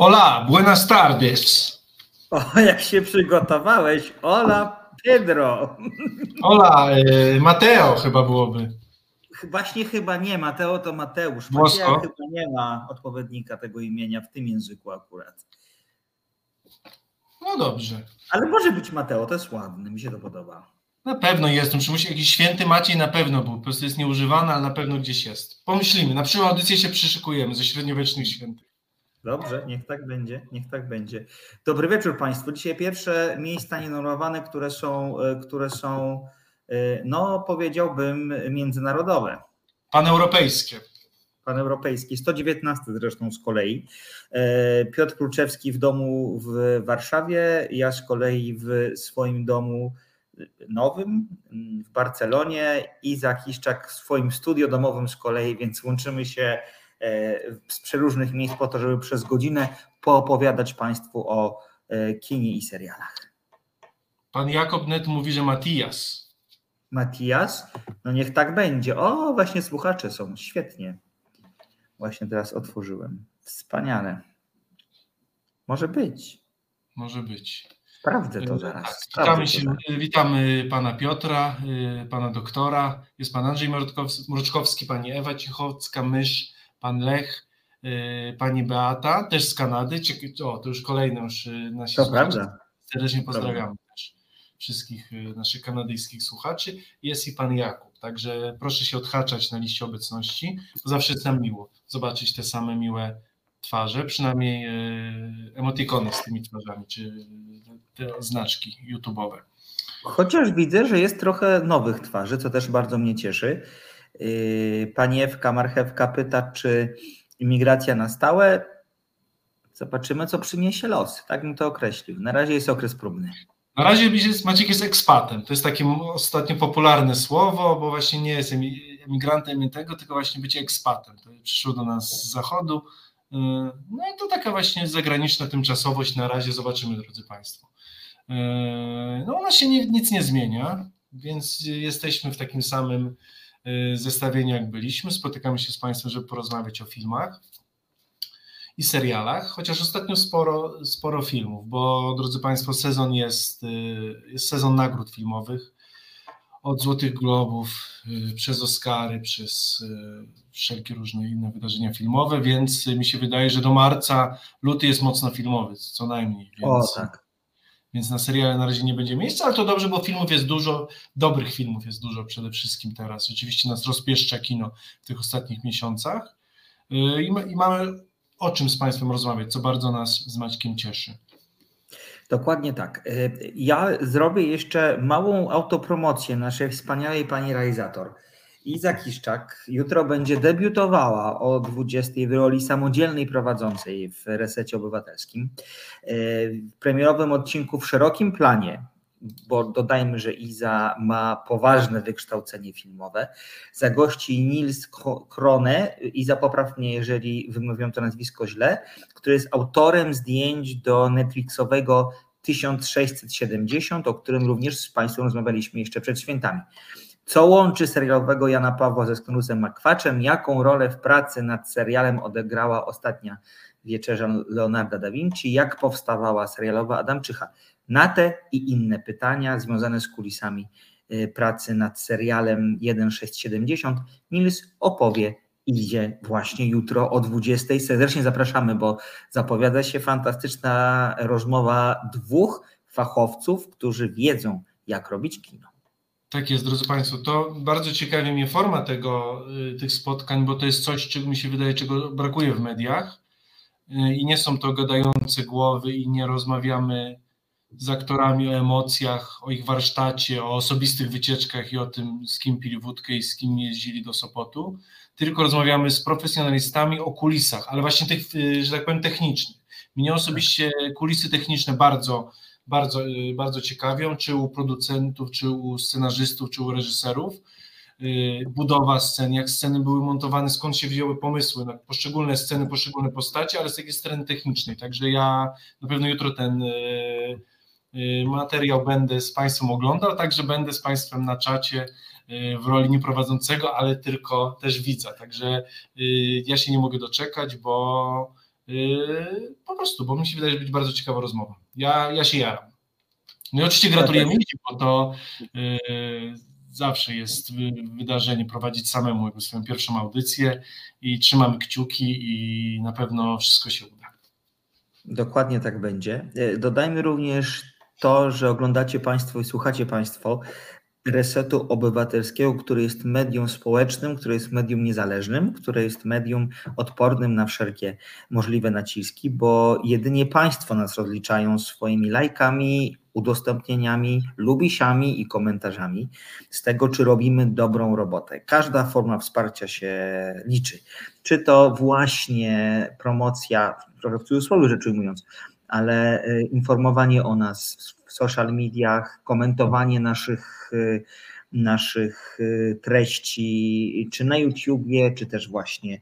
Hola, buenas tardes. O, jak się przygotowałeś. Hola, Pedro. Hola, e, Mateo chyba byłoby. Właśnie chyba nie, Mateo to Mateusz. Włosko? Mateo chyba nie ma odpowiednika tego imienia w tym języku akurat. No dobrze. Ale może być Mateo, to jest ładne, mi się to podoba. Na pewno jest. Musi jakiś święty Maciej na pewno był. Po prostu jest nieużywany, ale na pewno gdzieś jest. Pomyślimy. Na przyszłą audycję się przyszykujemy ze średniowiecznych świętych. Dobrze, niech tak będzie, niech tak będzie. Dobry wieczór Państwu. Dzisiaj pierwsze miejsca nienormowane, które są, e, które są, e, no powiedziałbym, międzynarodowe. Paneuropejskie. Paneuropejski, 119 zresztą z kolei. E, Piotr Kluczewski w domu w Warszawie, ja z kolei w swoim domu nowym w Barcelonie, Izak Iszczak w swoim studio domowym z kolei, więc łączymy się z przeróżnych miejsc po to, żeby przez godzinę poopowiadać Państwu o e, kinie i serialach. Pan Jakob Net mówi, że Matias. Matias, no niech tak będzie. O, właśnie słuchacze są, świetnie. Właśnie teraz otworzyłem. Wspaniale. Może być. Może być. Sprawdzę to E, zaraz. tak, Witamy, to się, zaraz. witamy pana Piotra, pana doktora, jest pan Andrzej Mroczkowski, pani Ewa Cichowska, Mysz, pan Lech, y, pani Beata, też z Kanady. O, to już kolejne już y, nasi To słuchacze. prawda. Serdecznie pozdrawiamy też wszystkich y, naszych kanadyjskich słuchaczy. Jest i pan Jakub, także proszę się odhaczać na liście obecności, bo zawsze jest nam miło zobaczyć te same miłe twarze, przynajmniej emotikony z tymi twarzami, czy te znaczki YouTube'owe. Chociaż widzę, że jest trochę nowych twarzy, co też bardzo mnie cieszy. Yy, Pani Ewka Marchewka pyta, czy imigracja na stałe. Zobaczymy, co przyniesie los. Tak bym to określił. Na razie jest okres próbny. Na razie Maciek jest ekspatem. To jest takie ostatnio popularne słowo, bo właśnie nie jest emi- emigrantem tego, tylko właśnie bycie ekspatem. To przyszło do nas z zachodu. Yy, No i to taka właśnie zagraniczna tymczasowość na razie. Zobaczymy, drodzy Państwo. Yy, No ona się nie, nic nie zmienia, więc jesteśmy w takim samym zestawieniu, jak byliśmy. Spotykamy się z Państwem, żeby porozmawiać o filmach i serialach, chociaż ostatnio sporo, sporo filmów, bo drodzy Państwo, sezon jest, y, jest sezon nagród filmowych. Od Złotych Globów, y, przez Oscary, przez y, wszelkie różne inne wydarzenia filmowe, więc mi się wydaje, że do marca, luty jest mocno filmowy, co najmniej. O, Więc, tak. Więc na seriale na razie nie będzie miejsca, ale to dobrze, bo filmów jest dużo, dobrych filmów jest dużo przede wszystkim teraz. Oczywiście nas rozpieszcza kino w tych ostatnich miesiącach Yy, i, i mamy o czym z Państwem rozmawiać, co bardzo nas z Maćkiem cieszy. Dokładnie tak. Yy, Ja zrobię jeszcze małą autopromocję naszej wspaniałej pani realizator. Iza Kiszczak jutro będzie debiutowała o 20 w roli samodzielnej prowadzącej w Resecie Obywatelskim. Yy, W premierowym odcinku w szerokim planie, bo dodajmy, że Iza ma poważne wykształcenie filmowe, zagości Nils Kro- Krone, Iza popraw jeżeli wymówiłem to nazwisko źle, który jest autorem zdjęć do Netflixowego 1670, o którym również z Państwem rozmawialiśmy jeszcze przed świętami. Co łączy serialowego Jana Pawła ze Sknusem Makwaczem? Jaką rolę w pracy nad serialem odegrała ostatnia wieczerza Leonarda da Vinci? Jak powstawała serialowa Adamczycha? Na te i inne pytania związane z kulisami y, pracy nad serialem 1670 Nils opowie idzie właśnie jutro o 20. Serdecznie zapraszamy, bo zapowiada się fantastyczna rozmowa dwóch fachowców, którzy wiedzą, jak robić kino. Tak jest, drodzy Państwo. To bardzo ciekawi mnie forma tego, y, tych spotkań, bo to jest coś, czego mi się wydaje, czego brakuje w mediach. Y, I nie są to gadające głowy i nie rozmawiamy z aktorami o emocjach, o ich warsztacie, o osobistych wycieczkach i o tym, z kim pili wódkę i z kim jeździli do Sopotu, tylko rozmawiamy z profesjonalistami o kulisach, ale właśnie tych, y, że tak powiem, technicznych. Mnie osobiście kulisy techniczne bardzo, bardzo, y, bardzo ciekawią, czy u producentów, czy u scenarzystów, czy u reżyserów. Y, Budowa scen, jak sceny były montowane, skąd się wzięły pomysły na poszczególne sceny, poszczególne postacie, ale z takiej strony technicznej. Także ja na pewno jutro ten y, materiał będę z Państwem oglądał, także będę z Państwem na czacie w roli nieprowadzącego, ale tylko też widza. Także ja się nie mogę doczekać, bo po prostu, bo mi się wydaje, że być bardzo ciekawa rozmowa. Ja, ja się jaram. No i oczywiście gratulujemy, bo to yy, zawsze jest wydarzenie prowadzić samemu jakby swoją pierwszą audycję i trzymamy kciuki i na pewno wszystko się uda. Dokładnie tak będzie. E, dodajmy również to, że oglądacie Państwo i słuchacie Państwo Resetu Obywatelskiego, który jest medium społecznym, który jest medium niezależnym, który jest medium odpornym na wszelkie możliwe naciski, bo jedynie Państwo nas rozliczają swoimi lajkami, udostępnieniami, lubisiami i komentarzami z tego, czy robimy dobrą robotę. Każda forma wsparcia się liczy. Czy to właśnie promocja, trochę w cudzysłowie rzecz ujmując, ale e, informowanie o nas w social mediach, komentowanie naszych, e, naszych e, treści, czy na YouTubie, czy też właśnie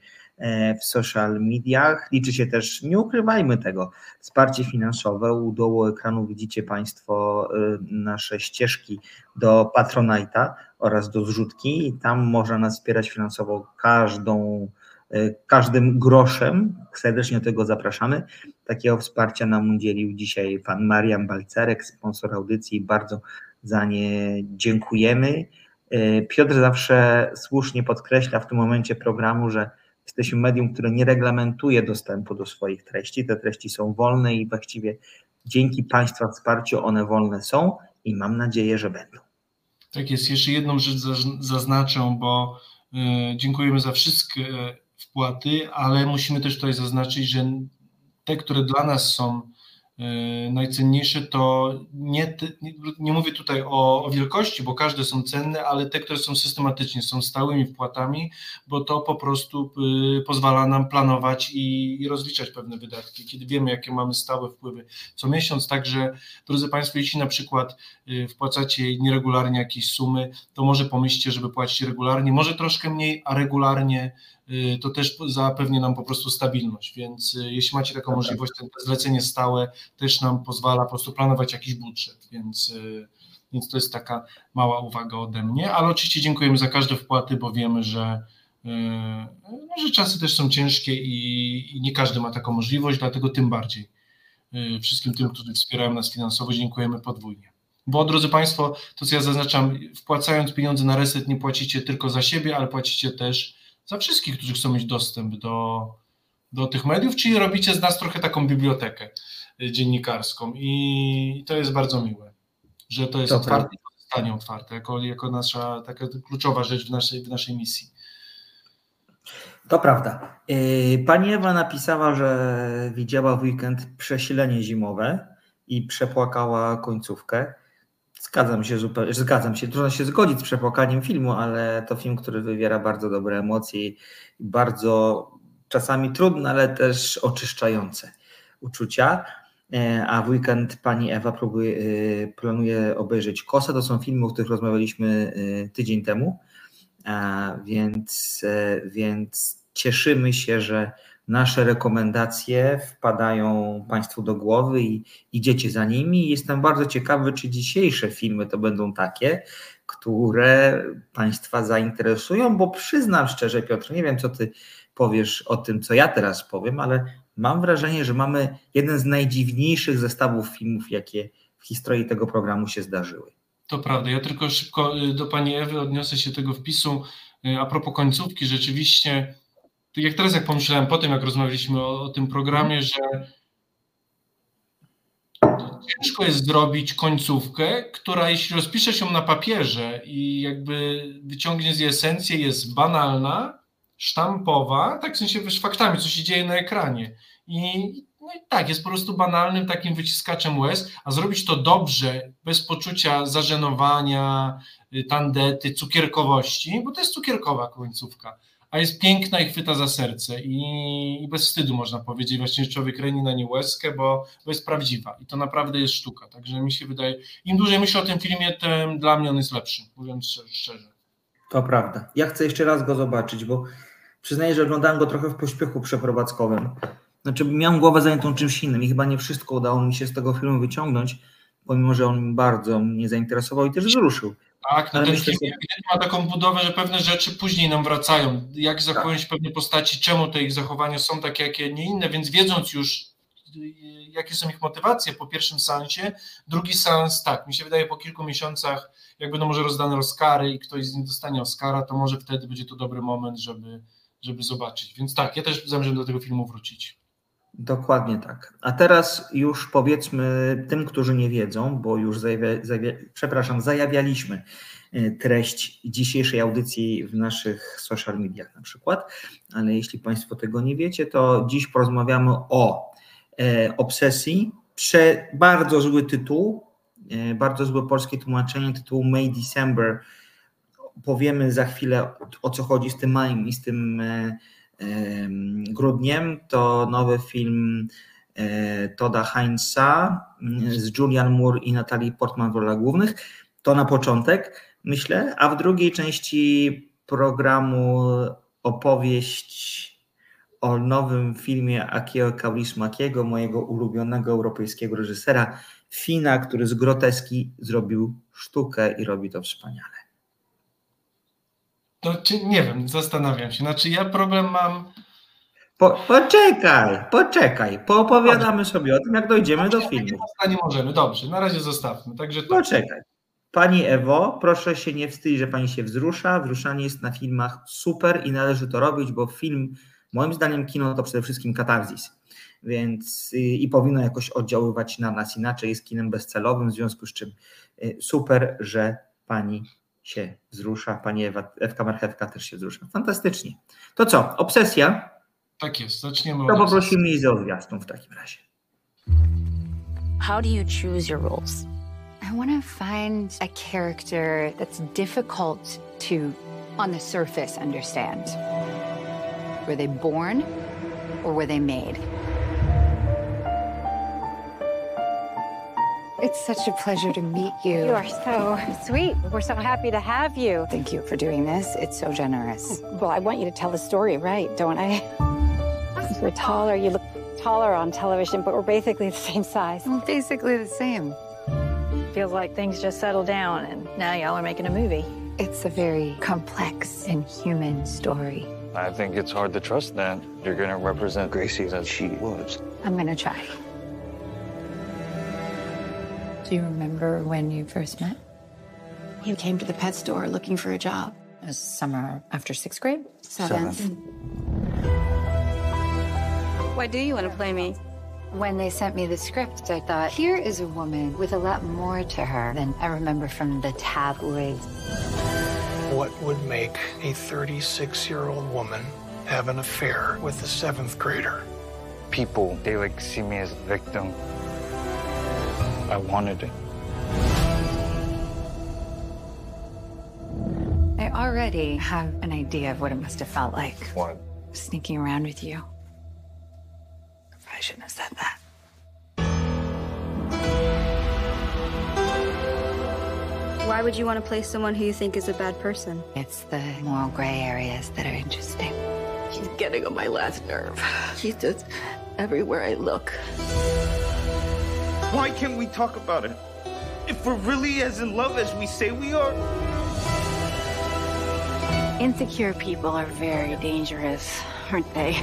w social mediach. Liczy się też, nie ukrywajmy tego, wsparcie finansowe. U dołu ekranu widzicie Państwo nasze ścieżki do Patronite'a oraz do zrzutki. Tam można nas wspierać finansowo każdą E, każdym groszem. Serdecznie do tego zapraszamy. Takiego wsparcia nam udzielił dzisiaj pan Marian Balcerek, sponsor audycji. Bardzo za nie dziękujemy. E, Piotr zawsze słusznie podkreśla w tym momencie programu, że jesteśmy medium, które nie reglamentuje dostępu do swoich treści. Te treści są wolne i właściwie dzięki Państwa wsparciu one wolne są i mam nadzieję, że będą. Tak jest. Jeszcze jedną rzecz zaznaczę, bo e, dziękujemy za wszystkie wpłaty, ale musimy też tutaj zaznaczyć, że te, które dla nas są e, najcenniejsze, to nie, nie, mówię tutaj o, o, wielkości, bo każde są cenne, ale te, które są systematycznie, są stałymi wpłatami, bo to po prostu y, pozwala nam planować i, i, rozliczać pewne wydatki, kiedy wiemy, jakie mamy stałe wpływy co miesiąc. Także, drodzy Państwo, jeśli na przykład y, wpłacacie nieregularnie jakieś sumy, to może pomyślcie, żeby płacić regularnie, może troszkę mniej, a regularnie Y, to też zapewni nam po prostu stabilność, więc y, jeśli macie taką możliwość, to zlecenie stałe też nam pozwala po prostu planować jakiś budżet, więc, y, więc to jest taka mała uwaga ode mnie, ale oczywiście dziękujemy za każde wpłaty, bo wiemy, że, no, że czasy też są ciężkie i, i nie każdy ma taką możliwość, dlatego tym bardziej wszystkim tym, którzy wspierają nas finansowo, dziękujemy podwójnie. Bo drodzy Państwo, to co ja zaznaczam, wpłacając pieniądze na reset, nie płacicie tylko za siebie, ale płacicie też za wszystkich, którzy chcą mieć dostęp do, do tych mediów, czyli robicie z nas trochę taką bibliotekę y, dziennikarską i to jest bardzo miłe, że to jest to otwarte i pozostanie otwarte, jako, jako nasza taka kluczowa rzecz w naszej, w naszej misji. To prawda. Y, pani Ewa napisała, że widziała w weekend przesilenie zimowe i przepłakała końcówkę. Zgadzam się zupełnie, zgadzam się. Trudno się zgodzić z przepłakaniem filmu, ale to film, który wywiera bardzo dobre emocje i bardzo czasami trudne, ale też oczyszczające uczucia. E, a w weekend pani Ewa próbuje, e, planuje obejrzeć Kosę. To są filmy, o których rozmawialiśmy e, tydzień temu, więc, więc cieszymy się, że nasze rekomendacje wpadają Państwu do głowy i idziecie za nimi. Jestem bardzo ciekawy, czy dzisiejsze filmy to będą takie, które Państwa zainteresują, bo przyznam szczerze, Piotr, nie wiem, co Ty powiesz o tym, co ja teraz powiem, ale mam wrażenie, że mamy jeden z najdziwniejszych zestawów filmów, jakie w historii tego programu się zdarzyły. To prawda. Ja tylko szybko y, do Pani Ewy odniosę się tego wpisu. Y, a propos końcówki, rzeczywiście jak teraz, jak pomyślałem po tym, jak rozmawialiśmy o, o tym programie, że ciężko jest zrobić końcówkę, która jeśli rozpisze się na papierze i jakby wyciągnie z jej esencję, jest banalna, sztampowa, tak w sensie wiesz, faktami, co się dzieje na ekranie. I, no i tak, jest po prostu banalnym takim wyciskaczem łez, a zrobić to dobrze, bez poczucia zażenowania, tandety, cukierkowości, bo to jest cukierkowa końcówka a jest piękna i chwyta za serce i, i bez wstydu można powiedzieć, właśnie człowiek reni na nie łezkę, bo, bo jest prawdziwa i to naprawdę jest sztuka, także mi się wydaje, im dłużej myślę o tym filmie, tym dla mnie on jest lepszy, mówiąc szczerze. To prawda. Ja chcę jeszcze raz go zobaczyć, bo przyznaję, że oglądałem go trochę w pośpiechu przeprowadzkowym. Znaczy miałem głowę zajętą czymś innym i chyba nie wszystko udało mi się z tego filmu wyciągnąć, pomimo, że on bardzo mnie zainteresował i też wzruszył. Tak, no ten film ma taką budowę, że pewne rzeczy później nam wracają. Jak zachowują tak. się pewne postaci, czemu te ich zachowania są takie, jakie nie inne, więc wiedząc już, jakie są ich motywacje po pierwszym seansie, drugi seans, tak, mi się wydaje po kilku miesiącach, jak będą może rozdane Oscary i ktoś z nich dostanie Oscara, to może wtedy będzie to dobry moment, żeby, żeby zobaczyć. Więc tak, ja też zamierzam do tego filmu wrócić. Dokładnie tak. A teraz już powiedzmy tym, którzy nie wiedzą, bo już zajawia, zajawia, przepraszam, zajawialiśmy e, treść dzisiejszej audycji w naszych social mediach na przykład, ale jeśli Państwo tego nie wiecie, to dziś porozmawiamy o e, obsesji. Prze, bardzo zły tytuł, e, bardzo złe polskie tłumaczenie tytułu May December. Powiemy za chwilę o co chodzi z tym majem i z tym e, grudniem. To nowy film e, Toda Heinza z Julian Moore i Natalie Portman w rolach głównych. To na początek, myślę, a w drugiej części programu opowieść o nowym filmie Akio Kaurismakiego, mojego ulubionego europejskiego reżysera, Fina, który z groteski zrobił sztukę i robi to wspaniale. To czy, nie wiem, zastanawiam się. Znaczy ja problem mam. Po, poczekaj, poczekaj. Poopowiadamy sobie o tym, jak dojdziemy do filmu. Nie możemy, dobrze, na razie zostawmy. Także to... Poczekaj. Pani Ewo, proszę się nie wstydzić, że pani się wzrusza. Wzruszanie jest na filmach super i należy to robić, bo film, moim zdaniem, kino to przede wszystkim katarzis. Więc y, i powinno jakoś oddziaływać na nas inaczej, jest kinem bezcelowym, w związku z czym y, super, że pani się wzrusza, pani Ewa, Ewka Marchewka też się wzrusza. Fantastycznie. To co, obsesja? Tak jest, zaczniemy To poprosimy o zwiastun w takim razie. How do you choose your roles? I want to find a character that's difficult to, on the surface, understand. Were they born or were they made? It's such a pleasure to meet you. You are so sweet. We're so happy to have you. Thank you for doing this. It's so generous. Well, I want you to tell the story right, don't I? We're taller. You look taller on television, but we're basically the same size. Well, basically the same. Feels like things just settled down, and now y'all are making a movie. It's a very complex and human story. I think it's hard to trust that you're going to represent Gracie as she was. I'm going to try. Do you remember when you first met? You came to the pet store looking for a job. It was summer after sixth grade? Seventh. Seventh. Why do you want to play me? When they sent me the script, I thought, here is a woman with a lot more to her than I remember from the tabloids. What would make a 36 year old woman have an affair with a seventh grader? People, they like see me as a victim. I wanted it. I already have an idea of what it must have felt like. What? Sneaking around with you. I shouldn't have said that. Why would you want to play someone who you think is a bad person? It's the moral gray areas that are interesting. He's getting on my last nerve. He's just everywhere I look. Why can't we talk about it? If we're really as in love as we say we are. Insecure people are very dangerous, aren't they?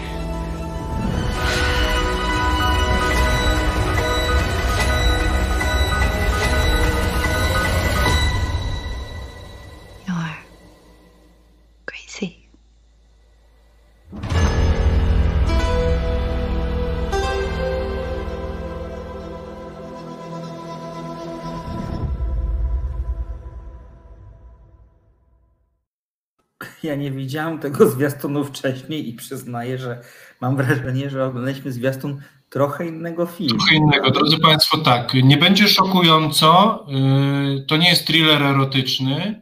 Ja nie widziałem tego zwiastunu wcześniej i przyznaję, że mam wrażenie, że oglądaliśmy zwiastun trochę innego filmu. Trochę innego, drodzy Państwo, tak. Nie będzie szokująco. Y, to nie jest thriller erotyczny.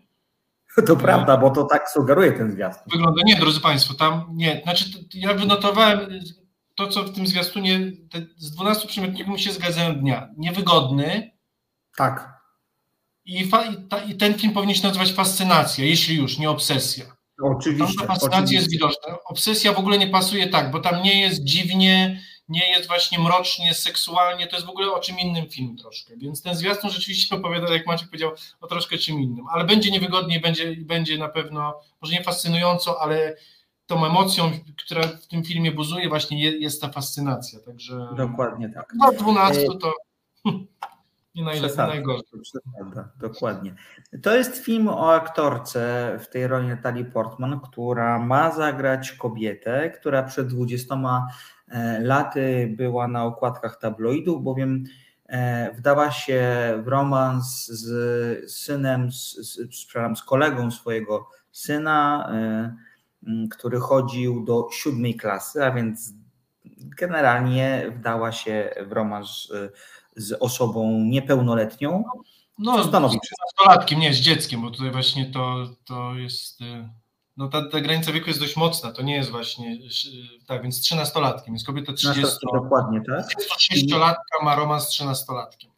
To prawda, bo to tak sugeruje ten zwiastun. Wygląda, nie, drodzy Państwo, tam nie. Znaczy, ja wynotowałem to, co w tym zwiastunie, z 12 przymiotników mi się zgadzają dnia. Niewygodny. Tak. I, fa, i, ta, I ten film powinien się nazywać Fascynacja, jeśli już, nie obsesja. Oczywiście. Tam ta fascynacja jest widoczna. Obsesja w ogóle nie pasuje tak, bo tam nie jest dziwnie, nie jest właśnie mrocznie, seksualnie, to jest w ogóle o czym innym film troszkę, więc ten zwiastun rzeczywiście opowiada, jak Maciek powiedział, o troszkę czym innym, ale będzie niewygodnie, będzie, będzie na pewno, może nie fascynująco, ale tą emocją, która w tym filmie buzuje, właśnie jest ta fascynacja, także... Dokładnie tak. Do 12 to nie najgorzej. Przesada, dokładnie. To jest film o aktorce w tej roli Natalii Portman, która ma zagrać kobietę, która przed 20 e, laty była na okładkach tabloidów, bowiem e, wdała się w romans z synem, z, z, z kolegą swojego syna, e, który chodził do siódmej klasy, a więc generalnie wdała się w romans z osobą niepełnoletnią. No, stanowi z nastolatkiem, nie, z dzieckiem, bo tutaj właśnie to, to jest. Y, no ta, ta granica wieku jest dość mocna, to nie jest właśnie. Tak, więc trzynastolatkiem, jest kobieta 30. Dokładnie, tak. 36-latka ma romans z trzynastolatkiem.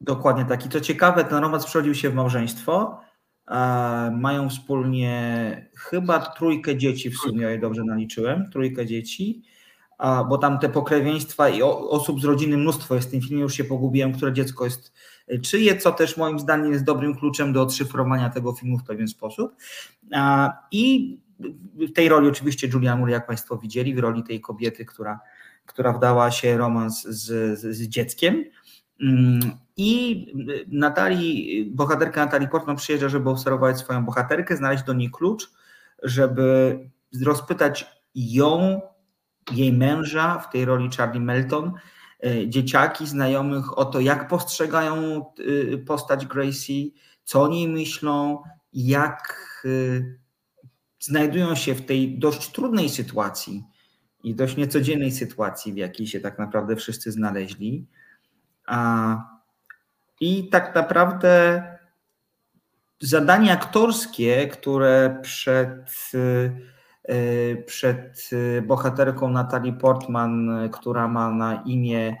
Dokładnie tak. I to ciekawe, ten romans przerodził się w małżeństwo. Mają wspólnie chyba trójkę dzieci w sumie, ja dobrze naliczyłem, trójkę dzieci bo tam te pokrewieństwa i osób z rodziny mnóstwo jest w tym filmie, już się pogubiłem, które dziecko jest y, czyje, co też moim zdaniem jest dobrym kluczem do odszyfrowania tego filmu w pewien sposób. I w tej roli oczywiście Julia Moore, jak Państwo widzieli, w roli tej kobiety, która, która wdała się romans z, z, z dzieckiem. Mm, I Natalii, bohaterka Natalii Portman przyjeżdża, żeby obserwować swoją bohaterkę, znaleźć do niej klucz, żeby rozpytać ją jej męża, w tej roli Charlie Melton, e, dzieciaki, znajomych o to, jak postrzegają e, postać Gracie, co o niej myślą, jak e, znajdują się w tej dość trudnej sytuacji i dość niecodziennej sytuacji, w jakiej się tak naprawdę wszyscy znaleźli. I tak naprawdę zadanie aktorskie, które przed przed y, bohaterką Natalii Portman, która ma na imię,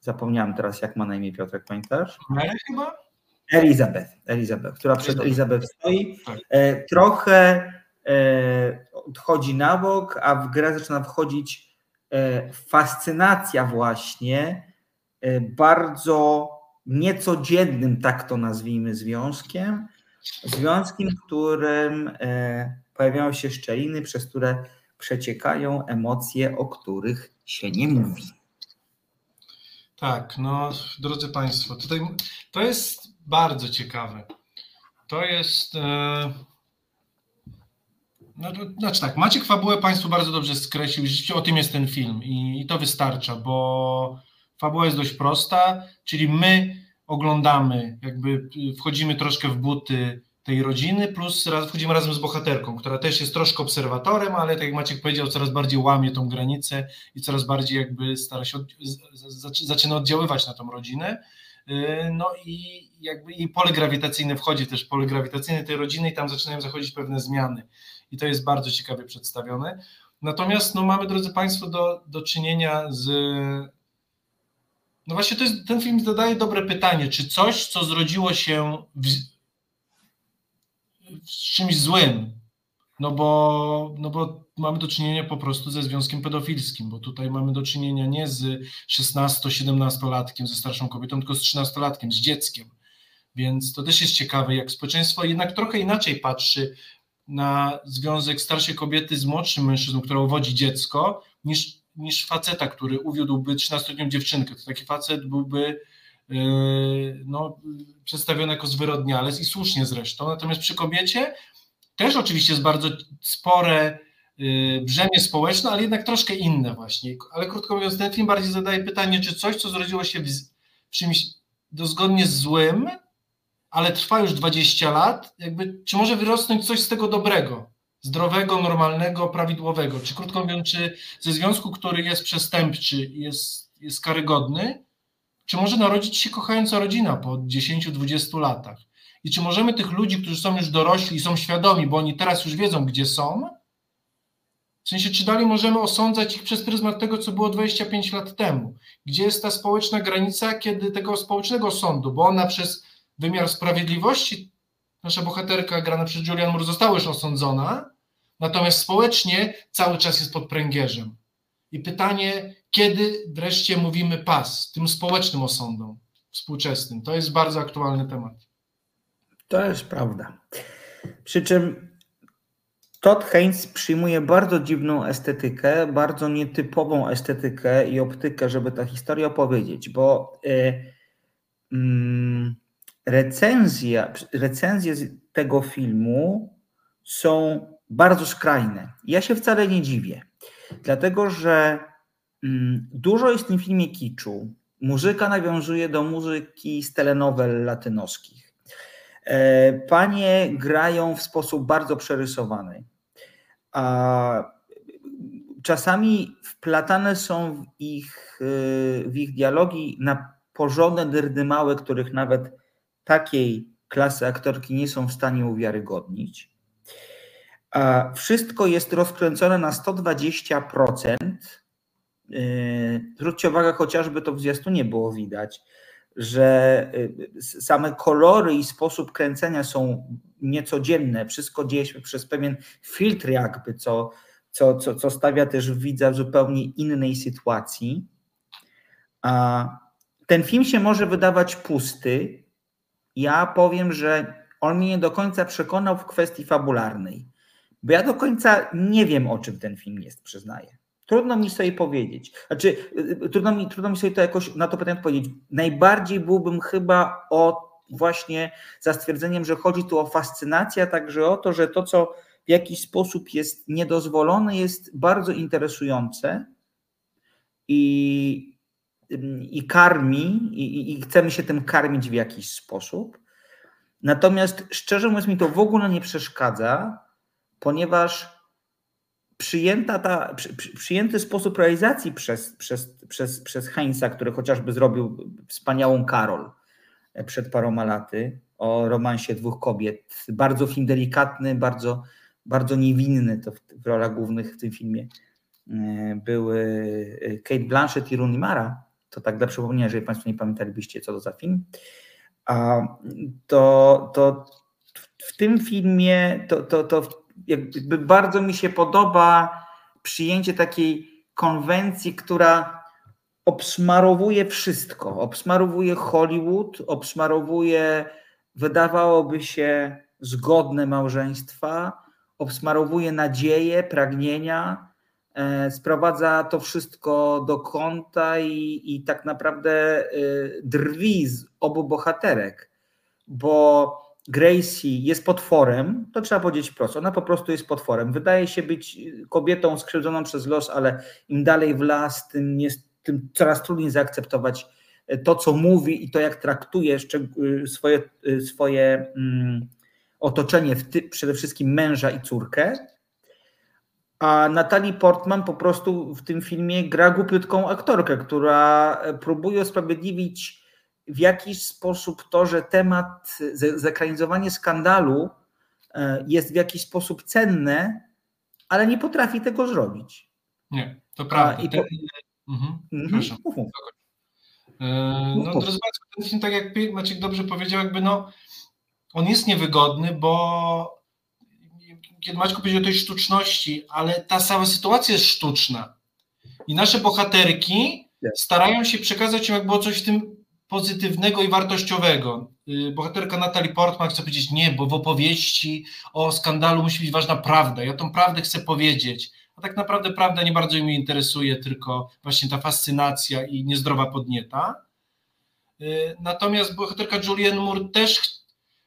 zapomniałem teraz jak ma na imię Piotrek, pamiętasz? Mary chyba? Elizabeth, Elizabeth, która przed Elizabeth stoi. Tak. E, trochę e, odchodzi na bok, a w grę zaczyna wchodzić e, fascynacja właśnie bardzo niecodziennym, tak to nazwijmy, związkiem. Związkiem, którym pojawiają się szczeliny, przez które przeciekają emocje, o których się nie mówi. Tak, no drodzy Państwo, tutaj to jest bardzo ciekawe. To jest. E, no, to, znaczy tak, Maciek fabułę Państwu bardzo dobrze skreślił. Rzeczywiście o tym jest ten film i, i to wystarcza, bo fabuła jest dość prosta, czyli my oglądamy, jakby wchodzimy troszkę w buty tej rodziny, plus raz, wchodzimy razem z bohaterką, która też jest troszkę obserwatorem, ale tak jak Maciek powiedział, coraz bardziej łamie tą granicę i coraz bardziej jakby stara się, zaczyna oddziaływać na tą rodzinę. Y, no i jakby i pole grawitacyjne wchodzi też pole grawitacyjne tej rodziny i tam zaczynają zachodzić pewne zmiany. I to jest bardzo ciekawie przedstawione. Natomiast no, mamy, drodzy Państwo, do, do czynienia z. No właśnie, to jest, ten film zadaje dobre pytanie, czy coś, co zrodziło się w, czymś złym, no bo, no bo mamy do czynienia po prostu ze związkiem pedofilskim, bo tutaj mamy do czynienia nie z 16-17-latkiem, ze starszą kobietą, tylko z 13-latkiem, z dzieckiem. Więc to też jest ciekawe, jak społeczeństwo jednak trochę inaczej patrzy na związek starszej kobiety z młodszym mężczyzną, która uwodzi dziecko, niż, niż faceta, który uwiódłby 13-letnią dziewczynkę. To taki facet byłby no, przedstawione jako zwyrodnialec i słusznie zresztą. Natomiast przy kobiecie też oczywiście jest bardzo spore yy, brzemię społeczne, ale jednak troszkę inne właśnie. Ale krótko mówiąc, ten film bardziej zadaje pytanie, czy coś, co zrodziło się w, czymś dozgodnie złym, ale trwa już 20 lat, jakby, czy może wyrosnąć coś z tego dobrego, zdrowego, normalnego, prawidłowego? Czy krótko mówiąc, czy ze związku, który jest przestępczy, jest, jest karygodny, czy może narodzić się kochająca rodzina po 10-20 latach? I czy możemy tych ludzi, którzy są już dorośli i są świadomi, bo oni teraz już wiedzą, gdzie są, w sensie, czy dalej możemy osądzać ich przez pryzmat tego, co było 25 lat temu? Gdzie jest ta społeczna granica, kiedy tego społecznego sądu, bo ona przez wymiar sprawiedliwości, nasza bohaterka grana przez Julian Moore została już osądzona, natomiast społecznie cały czas jest pod pręgierzem. I pytanie, kiedy wreszcie mówimy pas tym społecznym osądom współczesnym? To jest bardzo aktualny temat. To jest prawda. Przy czym Todd Haynes przyjmuje bardzo dziwną estetykę, bardzo nietypową estetykę i optykę, żeby tę historię opowiedzieć, bo y, mm, recenzja, recenzje tego filmu są bardzo skrajne. Ja się wcale nie dziwię, dlatego że mm, dużo jest w tym filmie kiczu. Muzyka nawiązuje do muzyki z telenowel latynoskich. E, panie grają w sposób bardzo przerysowany. A czasami wplatane są w ich, w ich dialogi na porządne dyrdymały, których nawet takiej klasy aktorki nie są w stanie uwiarygodnić. Wszystko jest rozkręcone na 120%. Yy, zwróćcie uwagę, chociażby to w zwiastunie było widać, że yy, same kolory i sposób kręcenia są niecodzienne. Wszystko dzieje się przez pewien filtr, jakby, co, co, co, co stawia też widza w zupełnie innej sytuacji. Ten film się może wydawać pusty. Ja powiem, że on mnie nie do końca przekonał w kwestii fabularnej, bo ja do końca nie wiem, o czym ten film jest, przyznaję. Trudno mi sobie powiedzieć. Znaczy, y, trudno mi, trudno mi sobie to jakoś na to pytanie odpowiedzieć. Najbardziej byłbym chyba o właśnie za stwierdzeniem, że chodzi tu o fascynację, a także o to, że to, co w jakiś sposób jest niedozwolone, jest bardzo interesujące i, i karmi, i, i chcemy się tym karmić w jakiś sposób. Natomiast szczerze mówiąc, mi to w ogóle nie przeszkadza, ponieważ przyjęta ta, przy, przyjęty sposób realizacji przez, przez, przez, przez Heinza, który chociażby zrobił wspaniałą Karol przed paroma laty o romansie dwóch kobiet. Bardzo film delikatny, bardzo, bardzo niewinny to w, w rolach głównych w tym filmie e, były e, Kate Blanchett i Rooney Mara. To tak dla przypomnienia, jeżeli Państwo nie pamiętalibyście, co to za film. A to, to w tym filmie to, to, to jakby bardzo mi się podoba przyjęcie takiej konwencji, która obsmarowuje wszystko. Obsmarowuje Hollywood, obsmarowuje, wydawałoby się, zgodne małżeństwa, obsmarowuje nadzieje, pragnienia, e, sprowadza to wszystko do kąta i, i tak naprawdę e, drwi z obu bohaterek, bo Gracie jest potworem, to trzeba powiedzieć prosto, ona po prostu jest potworem. Wydaje się być kobietą skrzywdzoną przez los, ale im dalej w las, tym, jest, tym coraz trudniej zaakceptować e, to, co mówi i to, jak traktuje e, swoje, e, swoje mm, otoczenie, przede wszystkim męża i córkę. A Natalie Portman po prostu w tym filmie gra głupiutką aktorkę, która próbuje usprawiedliwić w jakiś sposób to, że temat, zekranizowanie skandalu e, jest w jakiś sposób cenne, ale nie potrafi tego zrobić. Nie, to prawda. I po... mhm, mhm. E, no, drodzy Państwo, ten film, tak jak Maciek dobrze powiedział, jakby no, on jest niewygodny, bo kiedy Maciek powiedział o tej sztuczności, ale ta cała sytuacja jest sztuczna. I nasze bohaterki starają się przekazać im, jak było coś w tym pozytywnego i wartościowego. Y, bohaterka Natalie Portman chce powiedzieć nie, bo w opowieści o skandalu musi być ważna prawda. Ja tą prawdę chcę powiedzieć. A tak naprawdę prawda nie bardzo mnie interesuje, tylko właśnie ta fascynacja i niezdrowa podnieta. Y, natomiast bohaterka Julianne Moore też,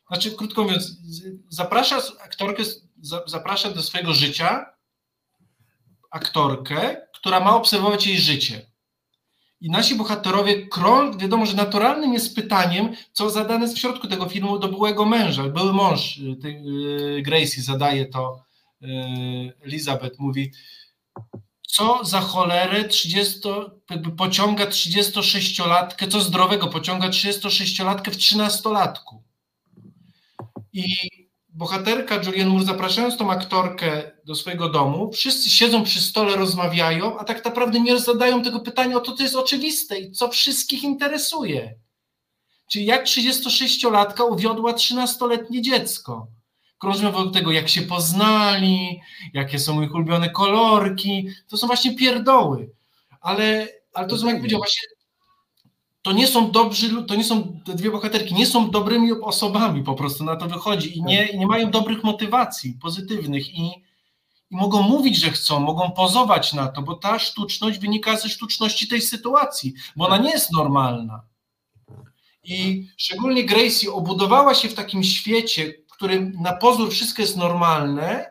znaczy krótko mówiąc, zaprasza aktorkę, zaprasza do swojego życia aktorkę, która ma obserwować jej życie. I nasi bohaterowie, krąg, wiadomo, że naturalnym jest pytaniem, co zadane jest w środku tego filmu do byłego męża. Były mąż y, y, Gracie zadaje to, y, Elizabeth mówi, co za cholerę 30, pociąga 36-latkę, co zdrowego pociąga 36-latkę w 13-latku. I bohaterka Julianne Moore, zapraszając tą aktorkę do swojego domu, wszyscy siedzą przy stole, rozmawiają, a tak naprawdę nie zadają tego pytania o to, jest oczywiste i co wszystkich interesuje. Czyli jak 36-latka uwiodła 13-letnie dziecko. krążymy wokół tego, jak się poznali, jakie są ich ulubione kolorki. To są właśnie pierdoły. Ale, ale to są, jak powiedział, właśnie to nie są dobrzy, to nie są te dwie bohaterki, nie są dobrymi osobami po prostu, na to wychodzi i nie, i nie mają dobrych motywacji pozytywnych i, i mogą mówić, że chcą, mogą pozować na to, bo ta sztuczność wynika ze sztuczności tej sytuacji, bo ona nie jest normalna. I szczególnie Gracie obudowała się w takim świecie, w którym na pozór wszystko jest normalne,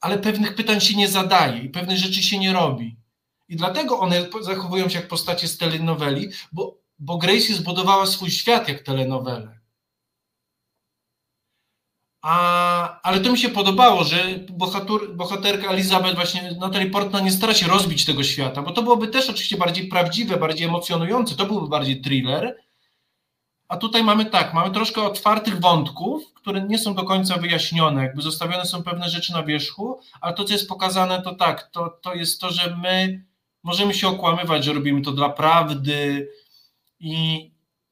ale pewnych pytań się nie zadaje i pewnych rzeczy się nie robi. I dlatego one zachowują się jak postacie z telenoweli, bo, bo Gracie zbudowała swój świat jak telenowelę. A, ale to mi się podobało, że bohater, bohaterka Elizabeth, właśnie Natalie Portman nie stara się rozbić tego świata, bo to byłoby też oczywiście bardziej prawdziwe, bardziej emocjonujące, to byłby bardziej thriller, a tutaj mamy tak, mamy troszkę otwartych wątków, które nie są do końca wyjaśnione, jakby zostawione są pewne rzeczy na wierzchu, ale to, co jest pokazane, to tak, to, to jest to, że my możemy się okłamywać, że robimy to dla prawdy i,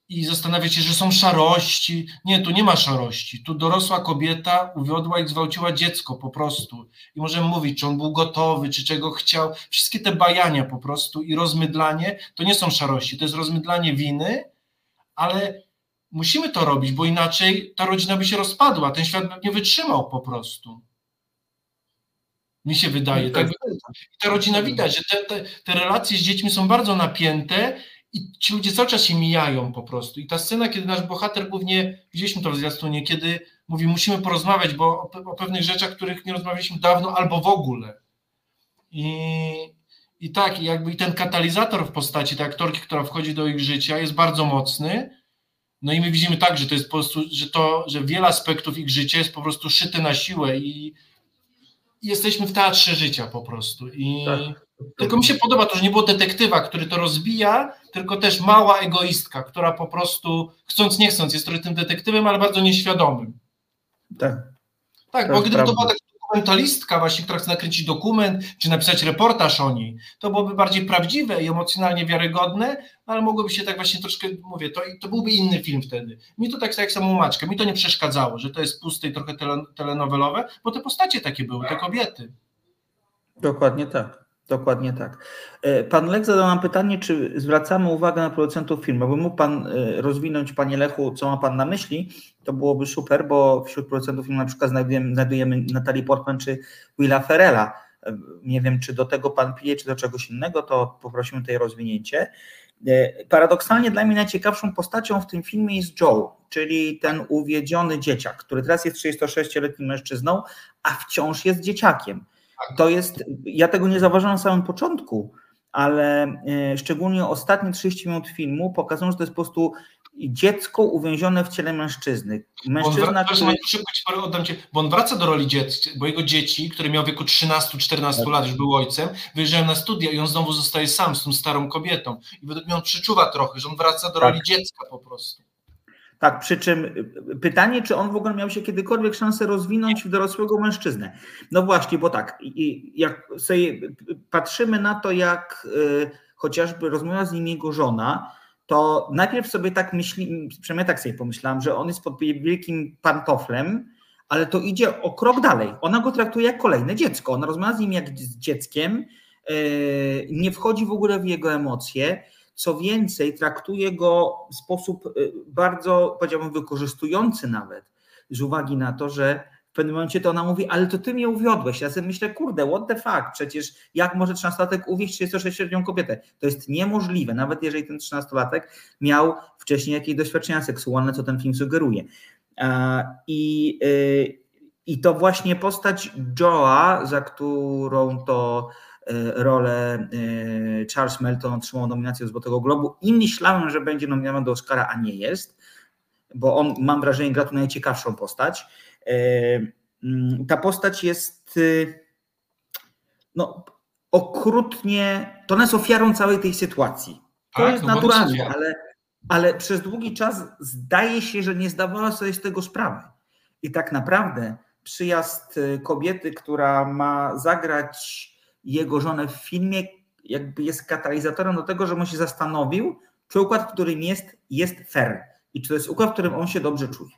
i zastanawiać się, że są szarości. Nie, tu nie ma szarości. Tu dorosła kobieta uwiodła i zgwałciła dziecko po prostu. I możemy mówić, czy on był gotowy, czy czego chciał. Wszystkie te bajania po prostu i rozmydlanie to nie są szarości, to jest rozmydlanie winy, ale musimy to robić, bo inaczej ta rodzina by się rozpadła, ten świat by nie wytrzymał po prostu. Mi się wydaje. Tak, ta rodzina widać, że te, te, te relacje z dziećmi są bardzo napięte i ci ludzie cały czas się mijają po prostu. I ta scena, kiedy nasz bohater głównie, widzieliśmy to w zwiastunie, kiedy mówi, musimy porozmawiać, bo o, o pewnych rzeczach, których nie rozmawialiśmy dawno albo w ogóle. I, i tak, i jakby i ten katalizator w postaci tej aktorki, która wchodzi do ich życia, jest bardzo mocny. No i my widzimy tak, że to jest po prostu, że to, że wiele aspektów ich życia jest po prostu szyte na siłę i, jesteśmy w teatrze życia po prostu. I tak. Tylko mi się podoba to, że nie było detektywa, który to rozbija, tylko też mała egoistka, która po prostu chcąc nie chcąc jest trochę tym detektywem, ale bardzo nieświadomym. Tak. Tak, to bo gdyby prawda. to była taka dokumentalistka właśnie, która chce nakręcić dokument, czy napisać reportaż o niej, to byłoby bardziej prawdziwe i emocjonalnie wiarygodne, ale mogłoby się tak właśnie troszkę, mówię, to, to byłby inny film wtedy. Mi to tak jak samą maczkę, mi to nie przeszkadzało, że to jest puste i trochę telenowelowe, bo te postacie takie były, te kobiety. Dokładnie tak. Dokładnie tak. E, pan Lek zadał nam pytanie, czy zwracamy uwagę na producentów filmu. By mógł Pan e, rozwinąć, Panie Lechu, co ma Pan na myśli, to byłoby super, bo wśród producentów filmu na przykład znajdujemy, znajdujemy Natalii Portman czy Willa Ferrella. E, nie wiem, czy do tego Pan pije, czy do czegoś innego, to poprosimy tutaj rozwinięcie. Paradoksalnie dla mnie najciekawszą postacią w tym filmie jest Joe, czyli ten uwiedziony dzieciak, który teraz jest 36-letnim mężczyzną, a wciąż jest dzieciakiem. To jest, ja tego nie zauważyłem na samym początku, ale e, szczególnie ostatnie 30 minut filmu pokazują, że to jest po prostu dziecko uwięzione w ciele mężczyzny. Mężczyzna, wraca, który... szybko ci parę oddam cię, bo on wraca do roli dziecka, bo jego dzieci, które miał w wieku 13-14 tak. lat, już był ojcem, wyjeżdżają na studia i on znowu zostaje sam z tą starą kobietą. I według mnie on przeczuwa trochę, że on wraca do tak. roli dziecka po prostu. Tak, przy czym y, pytanie, czy on w ogóle miał się kiedykolwiek szansę rozwinąć w dorosłego mężczyznę. No właśnie, bo tak, jak sobie patrzymy na to, jak y, chociażby rozmawia z nim jego żona, to najpierw sobie tak myśli, przynajmniej tak sobie pomyślałam, że on jest pod wielkim pantoflem, ale to idzie o krok dalej. Ona go traktuje jak kolejne dziecko. Ona rozmawia z nim jak z dzieckiem, y, nie wchodzi w ogóle w jego emocje co więcej, traktuje go w sposób y, bardzo, powiedziałbym, wykorzystujący nawet, z uwagi na to, że w pewnym momencie to ona mówi, ale to ty mnie uwiodłeś. Ja sobie myślę, kurde, what the fuck, przecież jak może 13-latek uwieść 36-letnią kobietę? To jest niemożliwe, nawet jeżeli ten 13-latek miał wcześniej jakieś doświadczenia seksualne, co ten film sugeruje. I, y, i to właśnie postać Joa, za którą to rolę e, Charles Melton otrzymał nominację do Złotego Globu i myślałem, że będzie nominowany do Oscara, a nie jest, bo on, mam wrażenie, gra tu najciekawszą postać. E, mm, ta postać jest no, okrutnie, to ona jest ofiarą całej tej sytuacji. To tak, jest no naturalne, ale, ale przez długi czas zdaje się, że nie zdawała sobie z tego sprawy. I tak naprawdę przyjazd kobiety, która ma zagrać jego żonę w filmie, jakby jest katalizatorem do tego, że on się zastanowił, czy układ, w którym jest, jest fair i czy to jest układ, w którym on się dobrze czuje.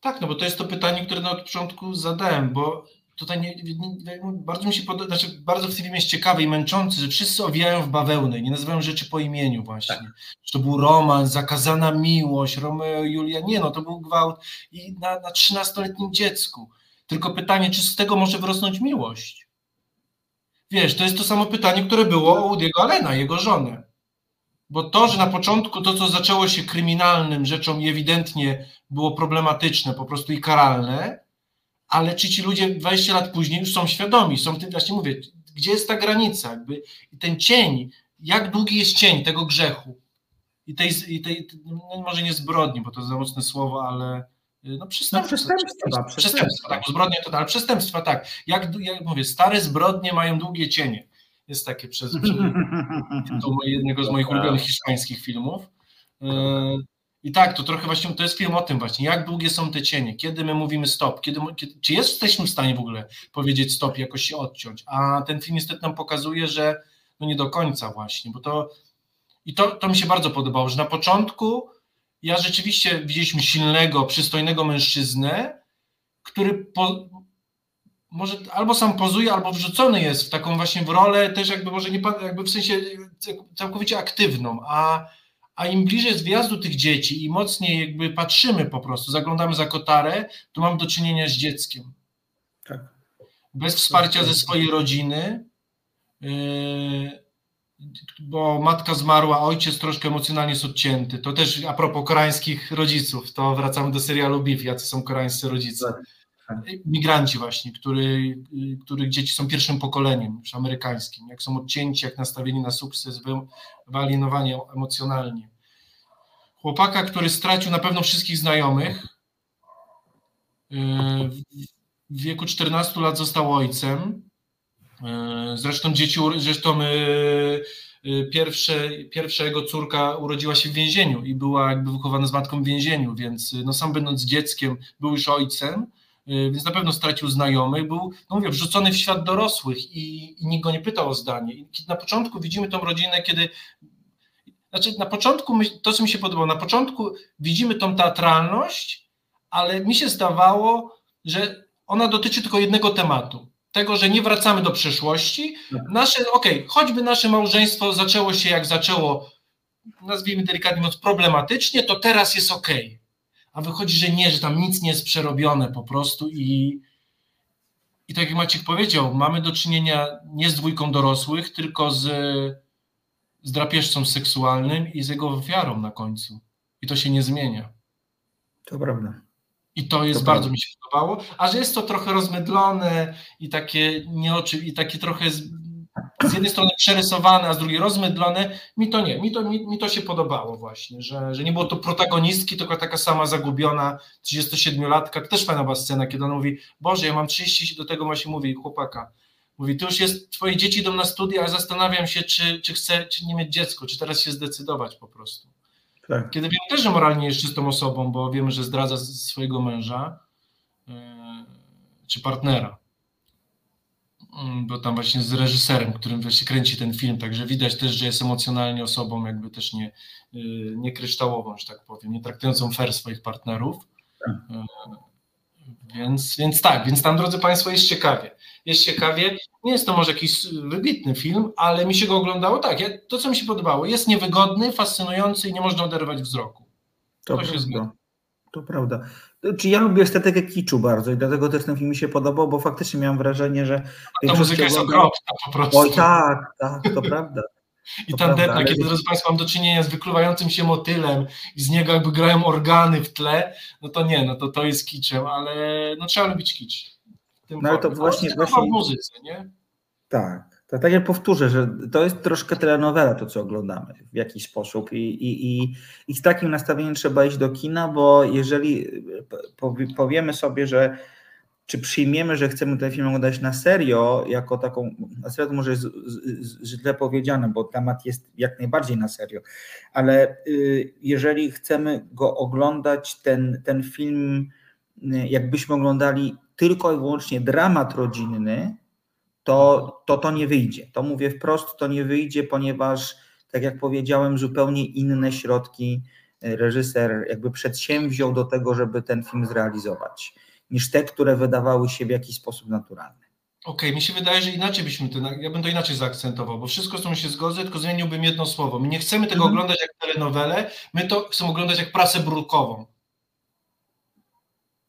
Tak, no bo to jest to pytanie, które na początku zadałem, bo tutaj nie, nie, bardzo mi się podoba, znaczy bardzo w tym filmie jest ciekawy i męczący, że wszyscy owijają w bawełnę, nie nazywają rzeczy po imieniu właśnie. Tak. Że to był romans, zakazana miłość, Romeo i Julia. Nie, no to był gwałt i na, na 13-letnim dziecku. Tylko pytanie, czy z tego może wyrosnąć miłość? Wiesz, to jest to samo pytanie, które było o Woody'ego Allena, jego żonę. Bo to, że na początku to, co zaczęło się kryminalnym rzeczą i ewidentnie było problematyczne po prostu i karalne, ale czy ci ludzie 20 lat później już są świadomi, są tym, właśnie mówię, gdzie jest ta granica, jakby i ten cień, jak długi jest cień tego grzechu i tej, i tej no może nie zbrodni, bo to za mocne słowo, ale no przestępstwa, no przestępstwa, przestępstwa, tak, zbrodnie to, ale przestępstwa, tak, jak, jak mówię, stare zbrodnie mają długie cienie, jest takie przez, tytuł jednego z moich ulubionych hiszpańskich filmów, e, i tak, to trochę właśnie to jest film o tym właśnie, jak długie są te cienie, kiedy my mówimy stop, kiedy, kiedy, czy jesteśmy w stanie w ogóle powiedzieć stop, jakoś się odciąć, a ten film niestety nam pokazuje, że no nie do końca właśnie, bo to i to, to mi się bardzo podobało, że na początku ja rzeczywiście widzieliśmy silnego, przystojnego mężczyznę, który po, może albo sam pozuje, albo wrzucony jest w taką właśnie w rolę też jakby może nie jakby w sensie całkowicie aktywną, a a im bliżej jest wjazdu tych dzieci i mocniej jakby patrzymy po prostu, zaglądamy za kotarę, to mamy do czynienia z dzieckiem. Tak. Bez wsparcia ze swojej rodziny, yy, bo matka zmarła, ojciec troszkę emocjonalnie jest odcięty. To też a propos koreańskich rodziców, to wracamy do serialu Beef, jacy są koreańscy rodzice. Tak. Migranci właśnie, który, których dzieci są pierwszym pokoleniem już amerykańskim, jak są odcięci, jak nastawieni na sukces, wyalienowani emocjonalnie. Chłopaka, który stracił na pewno wszystkich znajomych, yy, w wieku 14 lat został ojcem. Yy, zresztą dzieci, zresztą yy, pierwsze, pierwsza jego córka urodziła się w więzieniu i była jakby wychowana z matką w więzieniu, więc no sam będąc dzieckiem był już ojcem więc na pewno stracił znajomych, był, no mówię, wrzucony w świat dorosłych i, i nikt go nie pytał o zdanie. Na początku widzimy tą rodzinę, kiedy znaczy na początku, to co mi się podobało, na początku widzimy tą teatralność, ale mi się zdawało, że ona dotyczy tylko jednego tematu. Tego, że nie wracamy do przeszłości. Nasze, okej, okay, choćby nasze małżeństwo zaczęło się jak zaczęło, nazwijmy delikatnie mówiąc, problematycznie, to teraz jest okej. Okay a wychodzi, że nie, że tam nic nie jest przerobione po prostu i, i tak jak Maciek powiedział, mamy do czynienia nie z dwójką dorosłych, tylko z, z drapieżcą seksualnym i z jego ofiarą na końcu. I to się nie zmienia. To prawda. I to jest to bardzo mi się podobało, a że jest to trochę rozmydlone i takie nieoczy, i takie trochę z jednej strony przerysowane, a z drugiej rozmydlone, mi to nie, mi to, mi, mi to się podobało właśnie, że, że nie było to protagonistki, tylko taka sama zagubiona 37-latka, to też fajna była scena, kiedy ona mówi, Boże, ja mam 30, do tego właśnie mówi chłopaka, mówi, ty już jest, twoje dzieci idą na studia, a zastanawiam się, czy, czy chcę, czy nie mieć dziecko, czy teraz się zdecydować po prostu. Tak. Kiedy wiem też, że moralnie jest czystą osobą, bo wiemy, że zdradza swojego męża, yy, czy partnera. Mm, bo tam właśnie z reżyserem, którym właśnie kręci ten film, także widać też, że jest emocjonalnie osobą jakby też nie, y, nie kryształową, że tak powiem, nie traktującą fair swoich partnerów. Tak. Więc, więc tak, więc tam, drodzy Państwo, jest ciekawie. Jest ciekawie. Nie jest to może jakiś wybitny film, ale mi się go oglądało tak. Ja, to, co mi się podobało, jest niewygodny, fascynujący i nie można oderwać wzroku. To, to się zgadza. To prawda. Czy ja lubię estetykę kiczu bardzo i dlatego też ten film mi się podobał, bo faktycznie miałem wrażenie, że... Ta muzyka jest okropna po prostu. Oj tak, tak, to prawda. I tandetna, ale... kiedy, drodzy Państwo, mam do czynienia z wykluwającym się motylem i z niego jakby grają organy w tle, no to nie, no to to jest kiczem, ale no trzeba lubić kicz. No ale to właśnie... Ale właśnie... w muzyce, nie? Tak. To tak jak powtórzę, że to jest troszkę telenowela to, co oglądamy w jakiś sposób i, i, i, i z takim nastawieniem trzeba iść do kina, bo jeżeli powiemy sobie, że czy przyjmiemy, że chcemy ten film oglądać na serio, jako taką, na serio to może jest źle powiedziane, bo temat jest jak najbardziej na serio, ale y, jeżeli chcemy go oglądać, ten, ten film, y, jakbyśmy oglądali tylko i wyłącznie dramat rodzinny, to, to to nie wyjdzie. To mówię wprost, to nie wyjdzie, ponieważ, tak jak powiedziałem, zupełnie inne środki reżyser jakby przedsięwziął do tego, żeby ten film zrealizować, niż te, które wydawały się w jakiś sposób naturalne. Okej, okay, mi się wydaje, że inaczej byśmy to, ja bym to inaczej zaakcentował, bo wszystko z tym się zgodzę, tylko zmieniłbym jedno słowo. My nie chcemy tego mm. oglądać jak telenowelę, my to chcemy oglądać jak prasę brukową.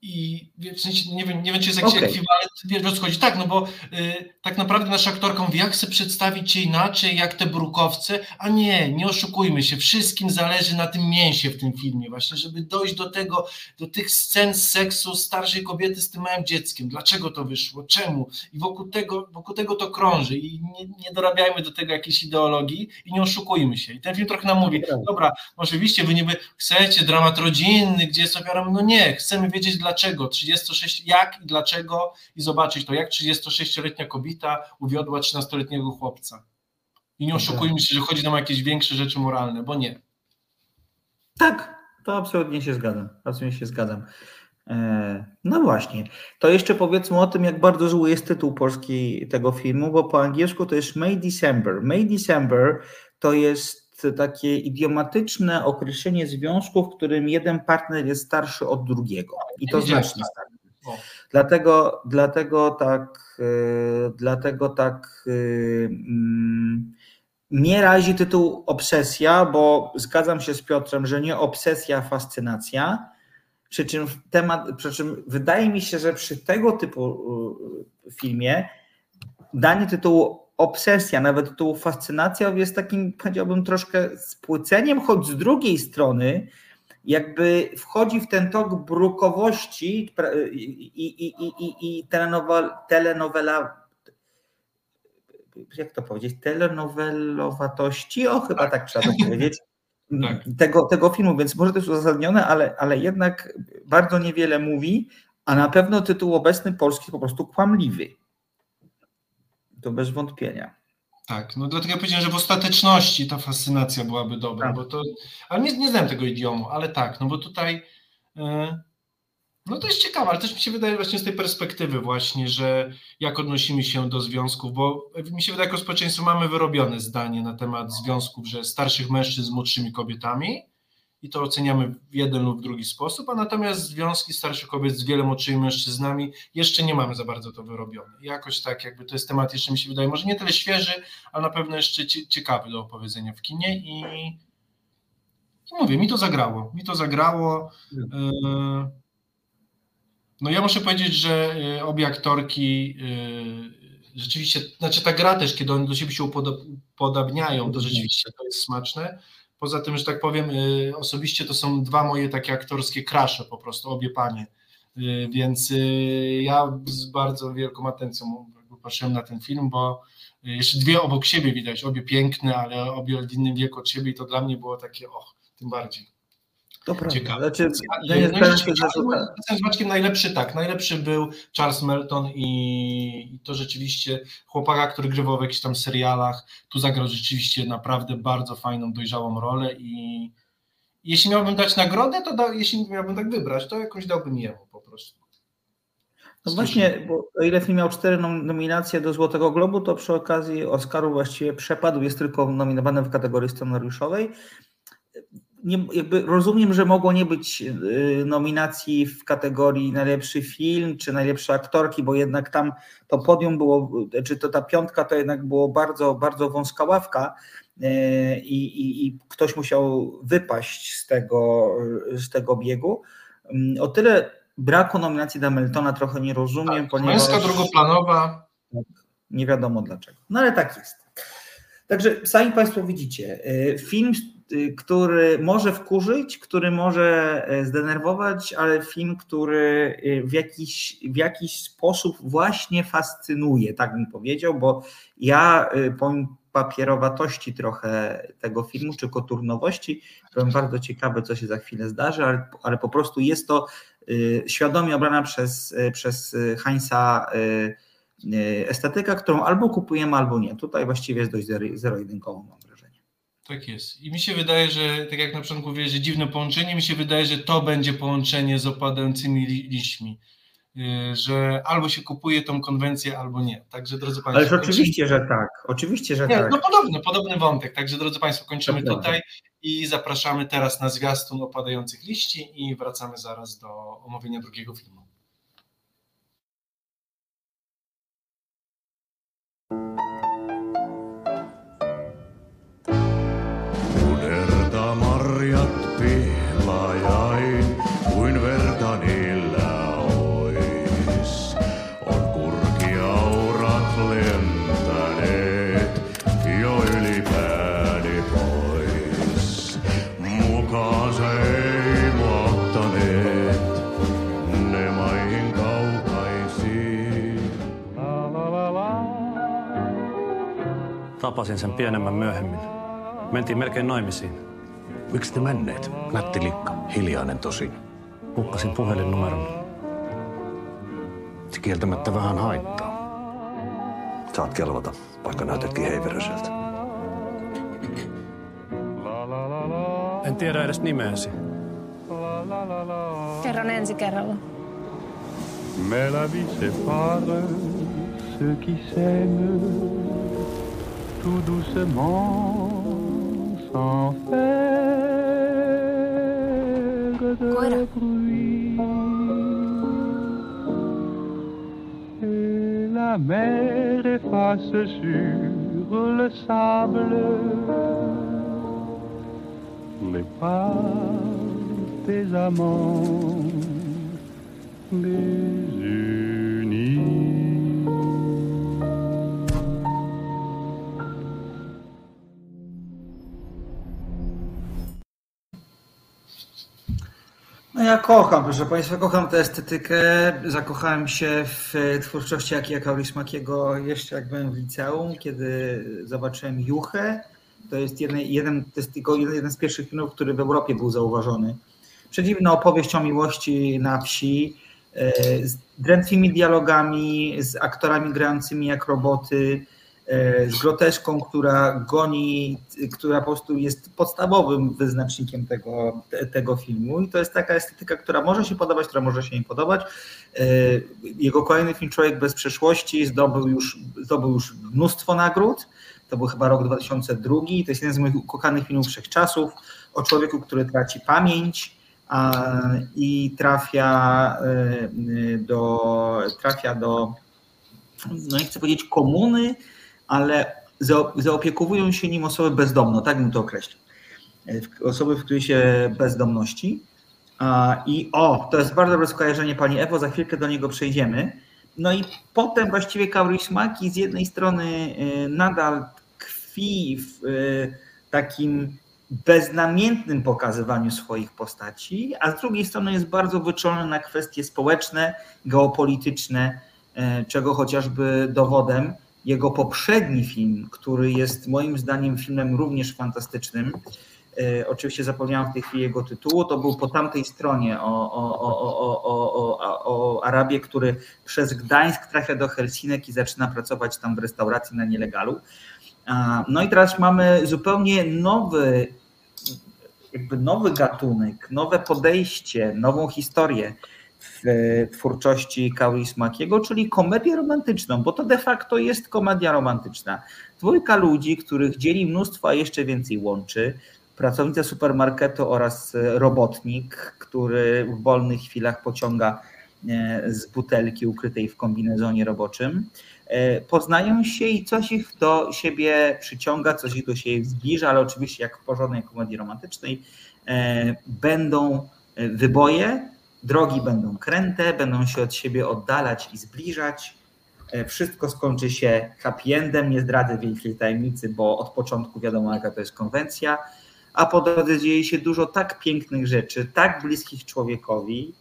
I w sensie, nie wiem, nie wiem, czy jest jakiś okay. ekwiwalent, wiesz o co chodzi. Tak, no bo y, tak naprawdę nasza aktorka mówi, jak chcę przedstawić cię inaczej, jak te brukowce, a nie, nie oszukujmy się, wszystkim zależy na tym mięsie w tym filmie właśnie, żeby dojść do tego, do tych scen seksu starszej kobiety z tym małym dzieckiem. Dlaczego to wyszło? Czemu? I wokół tego, wokół tego to krąży i nie, nie dorabiajmy do tego jakiejś ideologii i nie oszukujmy się. I ten film trochę nam mówi, dobra, oczywiście wy niby chcecie dramat rodzinny, gdzie jest ofiarą, no nie, chcemy wiedzieć dlaczego dlaczego 36, jak i dlaczego i zobaczyć to, jak 36-letnia kobieta uwiodła 13-letniego chłopca. I nie oszukujmy się, że chodzi nam o jakieś większe rzeczy moralne, bo nie. Tak, to absolutnie się zgadzam. Absolutnie się zgadzam. E, no właśnie, to jeszcze powiedzmy o tym, jak bardzo zły jest tytuł polski tego filmu, bo po angielsku to jest May December. May December to jest takie idiomatyczne określenie związku, w którym jeden partner jest starszy od drugiego i to znacznie starszy. Dlatego, dlatego tak, yy, dlatego tak yy, mnie razi tytuł obsesja, bo zgadzam się z Piotrem, że nie obsesja, fascynacja. Przy czym temat, przy czym wydaje mi się, że przy tego typu filmie danie tytułu obsesja, nawet tytułu fascynacja jest takim, powiedziałbym, troszkę spłyceniem, choć z drugiej strony jakby wchodzi w ten tok brukowości i, i, i, i, i telenowela, telenowela jak to powiedzieć, telenowelowatości, o chyba tak trzeba to powiedzieć, tak. Tego, tego filmu, więc może to jest uzasadnione, ale, ale jednak bardzo niewiele mówi, a na pewno tytuł obecny polski po prostu kłamliwy. To bez wątpienia. Tak, no dlatego ja powiedziałem, że w ostateczności ta fascynacja byłaby dobra, tak. bo to, ale nie, nie znam tego idiomu, ale tak, no bo tutaj e, no to jest ciekawe, ale też mi się wydaje właśnie z tej perspektywy właśnie, że jak odnosimy się do związków, bo mi się wydaje, jako społeczeństwo mamy wyrobione zdanie na temat związków, że starszych mężczyzn z młodszymi kobietami, i to oceniamy w jeden lub drugi sposób, a natomiast związki starszych kobiet z wieloma młodszymi mężczyznami jeszcze nie mamy za bardzo to wyrobione. Jakoś tak jakby to jest temat jeszcze mi się wydaje może nie tyle świeży, ale na pewno jeszcze ciekawy do opowiedzenia w kinie i, i mówię, mi to zagrało, mi to zagrało. E, no ja muszę powiedzieć, że e, obie aktorki e, rzeczywiście, znaczy ta gra też, kiedy one do siebie się upodabniają, to rzeczywiście to jest smaczne. Poza tym, że tak powiem, y, osobiście to są dwa moje takie aktorskie krasze po prostu, obie panie. Y, więc y, ja z bardzo wielką atencją patrzyłem na ten film, bo jeszcze dwie obok siebie widać, obie piękne, ale obie w innym wieku od siebie i to dla mnie było takie, och, tym bardziej. To prawda. Ciekawe. Znaczy, ja nie no z Maćkiem najlepszy tak, najlepszy był Charles Melton i, i, to rzeczywiście chłopaka, który grywał w jakichś tam serialach, tu zagrał rzeczywiście naprawdę bardzo fajną, dojrzałą rolę i jeśli miałbym dać nagrodę, to da, jeśli miałbym tak wybrać, to jakąś dałbym jemu po prostu. No właśnie, bo o ile film miał cztery nominacje do Złotego Globu, to przy okazji Oscaru właściwie przepadł, jest tylko nominowany w kategorii scenariuszowej nie, jakby rozumiem, że mogło nie być y, nominacji w kategorii najlepszy film czy najlepsze aktorki, bo jednak tam to podium było, czy to ta piątka to jednak było bardzo, bardzo wąska ławka y, i, i, i ktoś musiał wypaść z tego, z tego biegu. Mm, o tyle braku nominacji dla Meltona trochę nie rozumiem, tak, ponieważ... Męska drugoplanowa. Nie wiadomo dlaczego. No ale tak jest. Także sami Państwo widzicie, y, film który może wkurzyć, który może e, zdenerwować, ale film, który y, w jakiś, w jakiś sposób właśnie fascynuje, tak bym powiedział, bo ja y, pomimo papierowatości trochę tego filmu, czy koturnowości, byłem bardzo ciekawy, co się za chwilę zdarzy, ale, ale po prostu jest to świadomie obrana przez, przez Heinza estetyka, którą albo kupujemy, albo nie. Tutaj właściwie jest dość zero-jedynkową, mam tak jest. I mi się wydaje, że tak jak na początku mówię, że dziwne połączenie, mi się wydaje, że to będzie połączenie z opadającymi liśćmi. y, że albo się kupuje tą konwencję, albo nie. Także drodzy Państwo. Ale oczywiście, że tak. Oczywiście, że nie, tak. No podobny, podobny wątek. Także drodzy Państwo, kończymy tutaj i zapraszamy teraz na zwiastun opadających liści i wracamy zaraz do omówienia drugiego filmu. Tapasin sen pienemmän myöhemmin. Mentiin melkein naimisiin. Miksi te menneet? Nätti likka, hiljainen tosi. Hukkasin puhelinnumeron. Se kieltämättä vähän haittaa. Saat kelvata, vaikka näytätkin heiveröiseltä. En tiedä edes nimeäsi. Kerron ensi kerralla. Mais la vie sépare ceux qui s'aiment tout doucement sans faire Koira. Et la mer efface sur le sable les pas des amants ja kocham, proszę Państwa, kocham tę estetykę. Zakochałem się w twórczości Akija Kaurismakiego jeszcze jak byłem w liceum, kiedy zobaczyłem Juchę. To jest jeden, jeden, to jest tylko jeden, z pierwszych filmów, który w Europie był zauważony. Przedziwna opowieść o miłości na wsi, e, z drętwymi dialogami, z aktorami grającymi jak roboty, z groteską, która goni, która po prostu jest podstawowym wyznacznikiem tego, tego filmu i to jest taka estetyka, która może się podobać, która może się nie podobać. E, jego kolejny film Człowiek bez przeszłości zdobył już, zdobył już mnóstwo nagród. To był chyba rok 2002. To jest jeden z moich ukochanych filmów wszechczasów o człowieku, który traci pamięć i trafia e, do, trafia do no nie chcę powiedzieć komuny, ale zaopiekowują się nim osoby bezdomne, tak bym to określił. E, osoby, w których się bezdomności. I o, to jest bardzo dobre skojarzenie Pani Ewo, za chwilkę do niego przejdziemy. No i potem właściwie Kaurismäki z jednej strony e, nadal tkwi w e, takim beznamiętnym pokazywaniu swoich postaci, a z drugiej strony jest bardzo wyczulony na kwestie społeczne, geopolityczne, czego chociażby dowodem jego poprzedni film, który jest moim zdaniem filmem również fantastycznym, e, oczywiście zapomniałem w tej chwili jego tytułu, to był po tamtej stronie o, o, o, o, o Arabii, który przez Gdańsk trafia do Helsinek i zaczyna pracować tam w restauracji na nielegalu. No i teraz mamy zupełnie nowy, jakby nowy gatunek, nowe podejście, nową historię w twórczości Kaurismakiego, czyli komedię romantyczną, bo to de facto jest komedia romantyczna. Dwójka ludzi, których dzieli mnóstwo, a jeszcze więcej łączy. Pracownica supermarketu oraz robotnik, który w wolnych chwilach pociąga e, z butelki ukrytej w kombinezonie roboczym. E, poznają się i coś ich do siebie przyciąga, coś ich do siebie zbliża, ale oczywiście jak w porządnej komedii romantycznej e, będą wyboje, drogi będą kręte, będą się od siebie oddalać i zbliżać. E, wszystko skończy się happy endem, nie zdradzę wielkiej tajemnicy, bo od początku wiadomo jaka to jest konwencja, a po drodze dzieje się dużo tak pięknych rzeczy, tak bliskich człowiekowi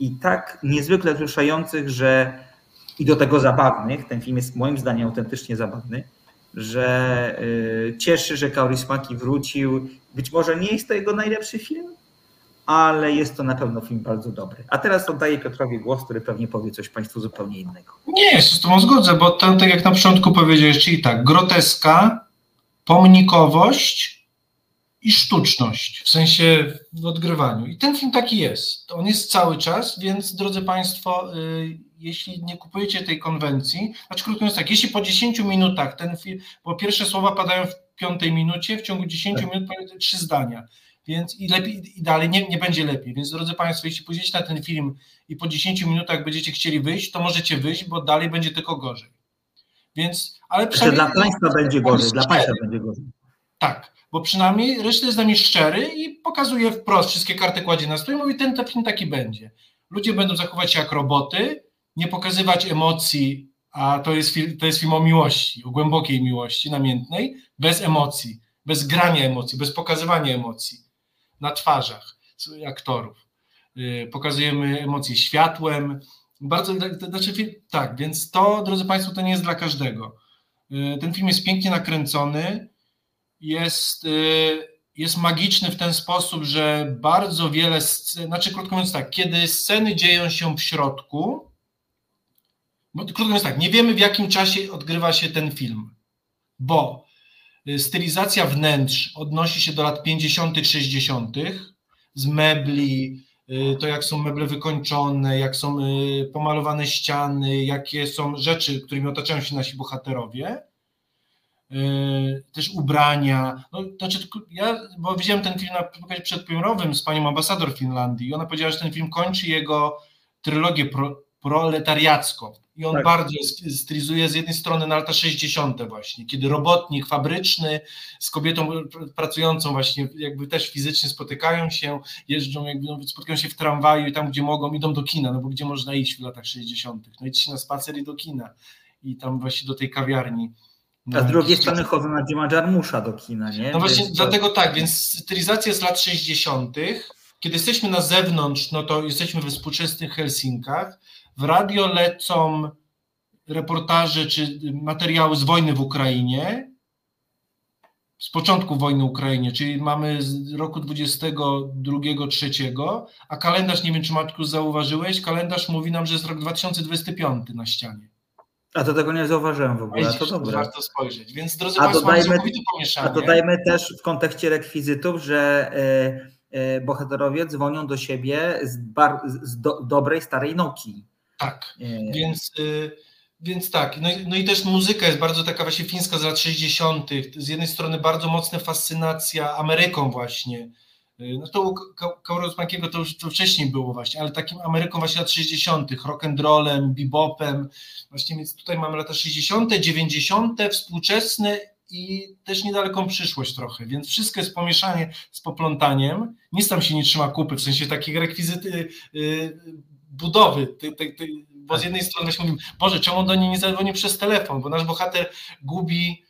i tak niezwykle wzruszających, że i do tego zabawnych, ten film jest moim zdaniem autentycznie zabawny, że y, cieszy, że Kaurismäki wrócił. Być może nie jest to jego najlepszy film, ale jest to na pewno film bardzo dobry. A teraz oddaję Piotrowi głos, który pewnie powie coś Państwu zupełnie innego. Nie, się z Tobą zgodzę, bo tam, tak jak na początku powiedziałeś, czyli tak, groteska, pomnikowość i sztuczność, w sensie w odgrywaniu. I ten film taki jest. On jest cały czas, więc drodzy Państwo, y, jeśli nie kupujecie tej konwencji, znaczy krótko mówiąc tak, jeśli po 10 minutach ten film, bo pierwsze słowa padają w piątej minucie, w ciągu 10 Tak. minut trzy zdania, więc i lepiej, i dalej nie, nie będzie lepiej. Więc drodzy Państwo, jeśli pójdziecie na ten film i po 10 minutach będziecie chcieli wyjść, to możecie wyjść, bo dalej będzie tylko gorzej. Więc, ale przynajmniej- dla Państwa będzie gorzej, dla. Państwa będzie gorzej. Tak, bo przynajmniej reszta jest z nami szczery i pokazuje wprost, wszystkie karty kładzie na stół i mówi, ten film taki będzie. Ludzie będą zachować się jak roboty, nie pokazywać emocji, a to jest, film, to jest film o miłości, o głębokiej miłości, namiętnej, bez emocji, bez grania emocji, bez pokazywania emocji na twarzach aktorów. Yy, Pokazujemy emocje światłem, bardzo, znaczy, tak, więc to, drodzy Państwo, to nie jest dla każdego. Yy, Ten film jest pięknie nakręcony, jest, y, jest magiczny w ten sposób, że bardzo wiele znaczy krótko mówiąc tak, kiedy sceny dzieją się w środku, bo krótko mówiąc tak, nie wiemy w jakim czasie odgrywa się ten film, bo y, stylizacja wnętrz odnosi się do lat 50., 60., z mebli, y, to jak są meble wykończone, jak są y, pomalowane ściany, jakie są rzeczy, którymi otaczają się nasi bohaterowie też ubrania. No, znaczy, ja, bo widziałem ten film na pokazie przedpremierowym z panią ambasador Finlandii i ona powiedziała, że ten film kończy jego trylogię pro, proletariacką. I on Tak. bardzo st- stylizuje z jednej strony na lata 60. właśnie, kiedy robotnik fabryczny z kobietą pr- pracującą właśnie jakby też fizycznie spotykają się, jeżdżą, jakby no, spotykają się w tramwaju i tam, gdzie mogą, idą do kina, no bo gdzie można iść w latach 60. No idź się na spacer i do kina i tam właśnie do tej kawiarni. A z No, drugiej strony chodzą na Jima Jarmusza do kina, nie? no właśnie, Więc to- dlatego tak, więc stylizacja z lat 60. Kiedy jesteśmy na zewnątrz, no to jesteśmy we współczesnych Helsinkach. W radio lecą reportaże czy materiały z wojny w Ukrainie, z początku wojny w Ukrainie, czyli mamy z roku 22-3, a kalendarz, nie wiem czy Matku zauważyłeś, kalendarz mówi nam, że jest rok 2025 na ścianie. A to tego nie zauważyłem w ogóle, Widzisz, to dobre. warto spojrzeć. Więc drodzy A Państwo, dodajmy, pomieszanie. a dodajmy też w kontekście rekwizytów, że e, e, bohaterowie dzwonią do siebie z, bar, z do, dobrej, starej Nokii. Tak, E, więc, y, więc tak. No, i- no i też muzyka jest bardzo taka właśnie fińska z lat 60. Z jednej strony bardzo mocna fascynacja Ameryką właśnie. Y, No to u to już to wcześniej było właśnie, ale takim Ameryką właśnie lat 60., rock'n'rollem, bebopem. Właśnie więc tutaj mamy lata 60., 90., współczesne i też niedaleką przyszłość trochę, więc wszystko jest pomieszanie z poplątaniem. Nic tam się nie trzyma kupy, w sensie takich rekwizyty y, budowy, ty, ty, ty, bo z jednej strony właśnie mówimy, Boże, czemu do niej nie zadzwoni przez telefon, bo nasz bohater gubi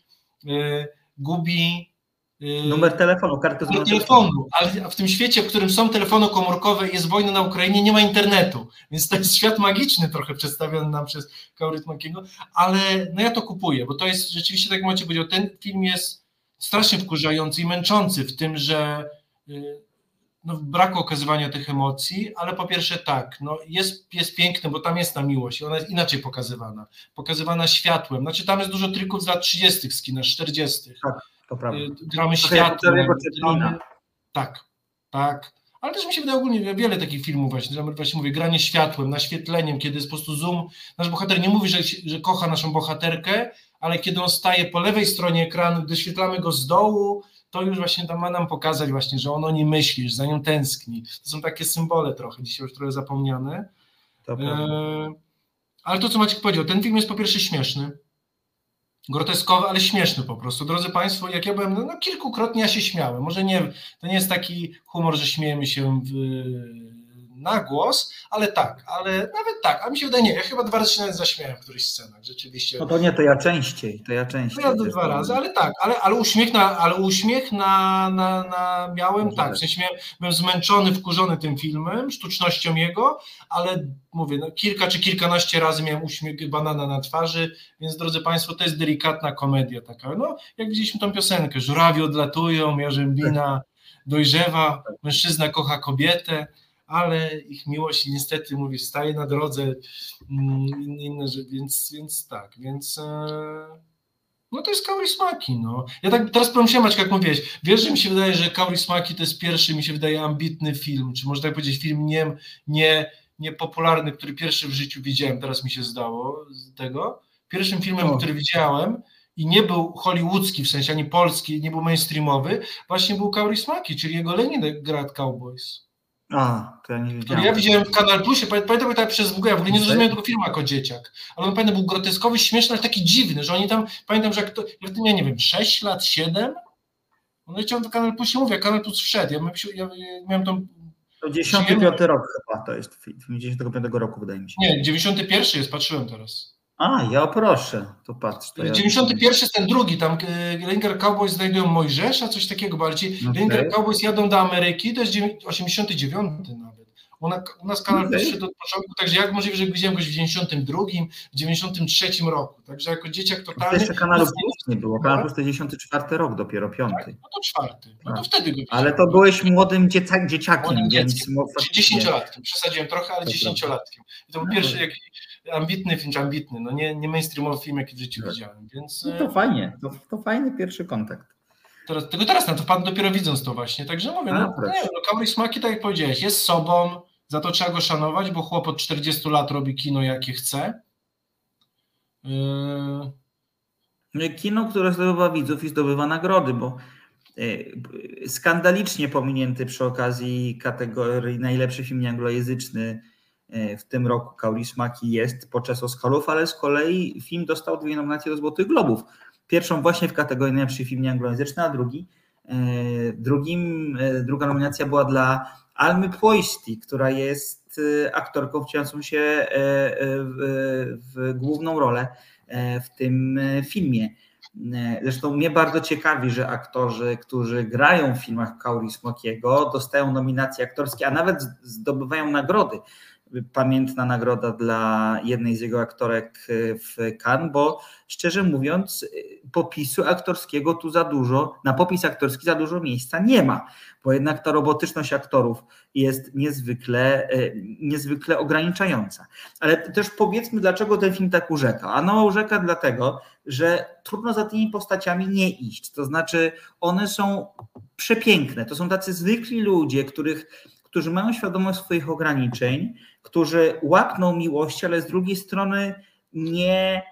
y, gubi y, Numer telefonu, kartę z numer telefonu, ale w tym świecie, w którym są telefony komórkowe jest wojna na Ukrainie, nie ma internetu, więc to jest świat magiczny trochę przedstawiony nam przez Kauryt Makiego, ale no ja to kupuję, bo to jest rzeczywiście, tak jak Maciej powiedział, ten film jest strasznie wkurzający i męczący w tym, że y, no, braku okazywania tych emocji, ale po pierwsze tak, no jest, jest piękny, bo tam jest ta miłość i ona jest inaczej pokazywana, pokazywana światłem, znaczy tam jest dużo trików z lat 30. z kina, 40. Tak, to prawda. Y, Gramy jak światłem, gramy, tak, tak, ale też mi się wydaje ogólnie wiele takich filmów właśnie, że właśnie mówię, granie światłem, naświetleniem, kiedy jest po prostu zoom, nasz bohater nie mówi, że, że kocha naszą bohaterkę, ale kiedy on staje po lewej stronie ekranu, gdy świetlamy go z dołu, to już właśnie tam ma nam pokazać właśnie, że on o niej myśli, że za nią tęskni. To są takie symbole trochę, dzisiaj już trochę zapomniane. To. E, ale to, co Maciek powiedział, ten film jest po pierwsze śmieszny, groteskowy, ale śmieszny po prostu. Drodzy Państwo, jak ja byłem, no kilkukrotnie ja się śmiałem. Może nie, to nie jest taki humor, że śmiejemy się w, na głos, ale tak, ale nawet tak, a mi się wydaje, nie, ja chyba dwa razy się nawet zaśmiałem w którychś scenach, rzeczywiście. No to nie, to ja częściej, to ja częściej. No ja dwa razy, ale tak, ale, ale uśmiech, na, ale uśmiech na, na, na miałem, tak, w sensie miałem, byłem zmęczony, wkurzony tym filmem, sztucznością jego, ale mówię, no, kilka czy kilkanaście razy miałem uśmiech banana na twarzy, więc drodzy Państwo, to jest delikatna komedia taka, no jak widzieliśmy tą piosenkę, żurawie odlatują, jarzębina dojrzewa, mężczyzna kocha kobietę, ale ich miłość niestety, mówi, staje na drodze, mm, inne, że- więc, więc tak, więc... E... No to jest Kaurismäki, no. Ja tak teraz pomyślałem, Maćka, jak mówiłeś, wiesz, że mi się wydaje, że Kaurismäki to jest pierwszy, mi się wydaje, ambitny film, czy można tak powiedzieć, film nie, nie, niepopularny, który pierwszy w życiu widziałem, teraz mi się zdało z tego. Pierwszym filmem, O. który widziałem i nie był hollywoodzki, w sensie ani polski, nie był mainstreamowy, właśnie był Kaurismäki, czyli jego Leningrad Cowboys. A, to ja nie wiedziałem. ja widziałem w Kanal Plusie, pamię- pamiętam jak tak przez mgłę, ja w ogóle nie zrozumiałem tego filmu jako dzieciak, ale on pamiętam był groteskowy, śmieszny, ale taki dziwny, że oni tam, pamiętam, że jak to, ja wtedy miałem, nie wiem, 6 lat, 7, on leciał w Kanal Plusie, mówię, Kanal Plus wszedł, ja, ja, ja miałem tą, To 95 rok chyba to jest film 95 roku, wydaje mi się. nie, 91 jest, patrzyłem teraz. A, ja proszę, to patrz. To ja... 91 jest ten drugi, tam e, Ranger Cowboys znajdują Mojżesza, coś takiego, ci Okej. Ranger Cowboys jadą do Ameryki, to jest dziewię- 89 nawet. U nas, u nas kanał okay. szedł od początku, także jak możliwe, że widziałem go w 92, w 93 roku, także jako dzieciak To totalny. jeszcze Kanalu Plus nie było. Kanal Plus to 94 rok dopiero, piąty. No to czwarty, no to Tak. wtedy go Ale to byłeś młodym dzieca, dzieciakiem, Młodym więc dzieckiem, mo- Czy faktycznie- dziesięciolatkiem, przesadziłem trochę, ale dziesięciolatkiem. I to był No pierwszy to- jak, ambitny film, czy ambitny, no nie, nie mainstreamowy film, jaki w życiu Tak. widziałem, więc... No e, to fajnie, to, to fajny pierwszy kontakt. Teraz, tylko teraz na to wpadł dopiero widząc to właśnie. Także mówię, no, nie, no Kauris Maki, tak jak powiedziałeś, jest sobą, za to trzeba go szanować, bo chłop od 40 lat robi kino jakie chce. Yy, No Kino, które zdobywa widzów i zdobywa nagrody, bo e, skandalicznie pominięty przy okazji kategorii najlepszy film nieanglojęzyczny e, w tym roku Kaurismaki jest podczas Oscarów, ale z kolei film dostał dwie nominacje do Złotych Globów. Pierwszą właśnie w kategorii najlepszy film nieanglojęzyczny, a drugi, drugim, e, druga nominacja była dla Almy Płoisti, która jest e, aktorką wcielającą się e, e, w, główną rolę e, w tym e, filmie. E, Zresztą mnie bardzo ciekawi, że aktorzy, którzy grają w filmach Kauri Smokiego, dostają nominacje aktorskie, a nawet zdobywają nagrody. Pamiętna nagroda dla jednej z jego aktorek e, w Cannes, bo szczerze mówiąc, e, popisu aktorskiego tu za dużo, na popis aktorski za dużo miejsca nie ma, bo jednak ta robotyczność aktorów jest niezwykle, e, niezwykle ograniczająca. Ale też powiedzmy, dlaczego ten film tak urzeka. Ano urzeka dlatego, że trudno za tymi postaciami nie iść. To znaczy, one są przepiękne. To są tacy zwykli ludzie, których, którzy mają świadomość swoich ograniczeń, którzy łakną miłości, ale z drugiej strony nie,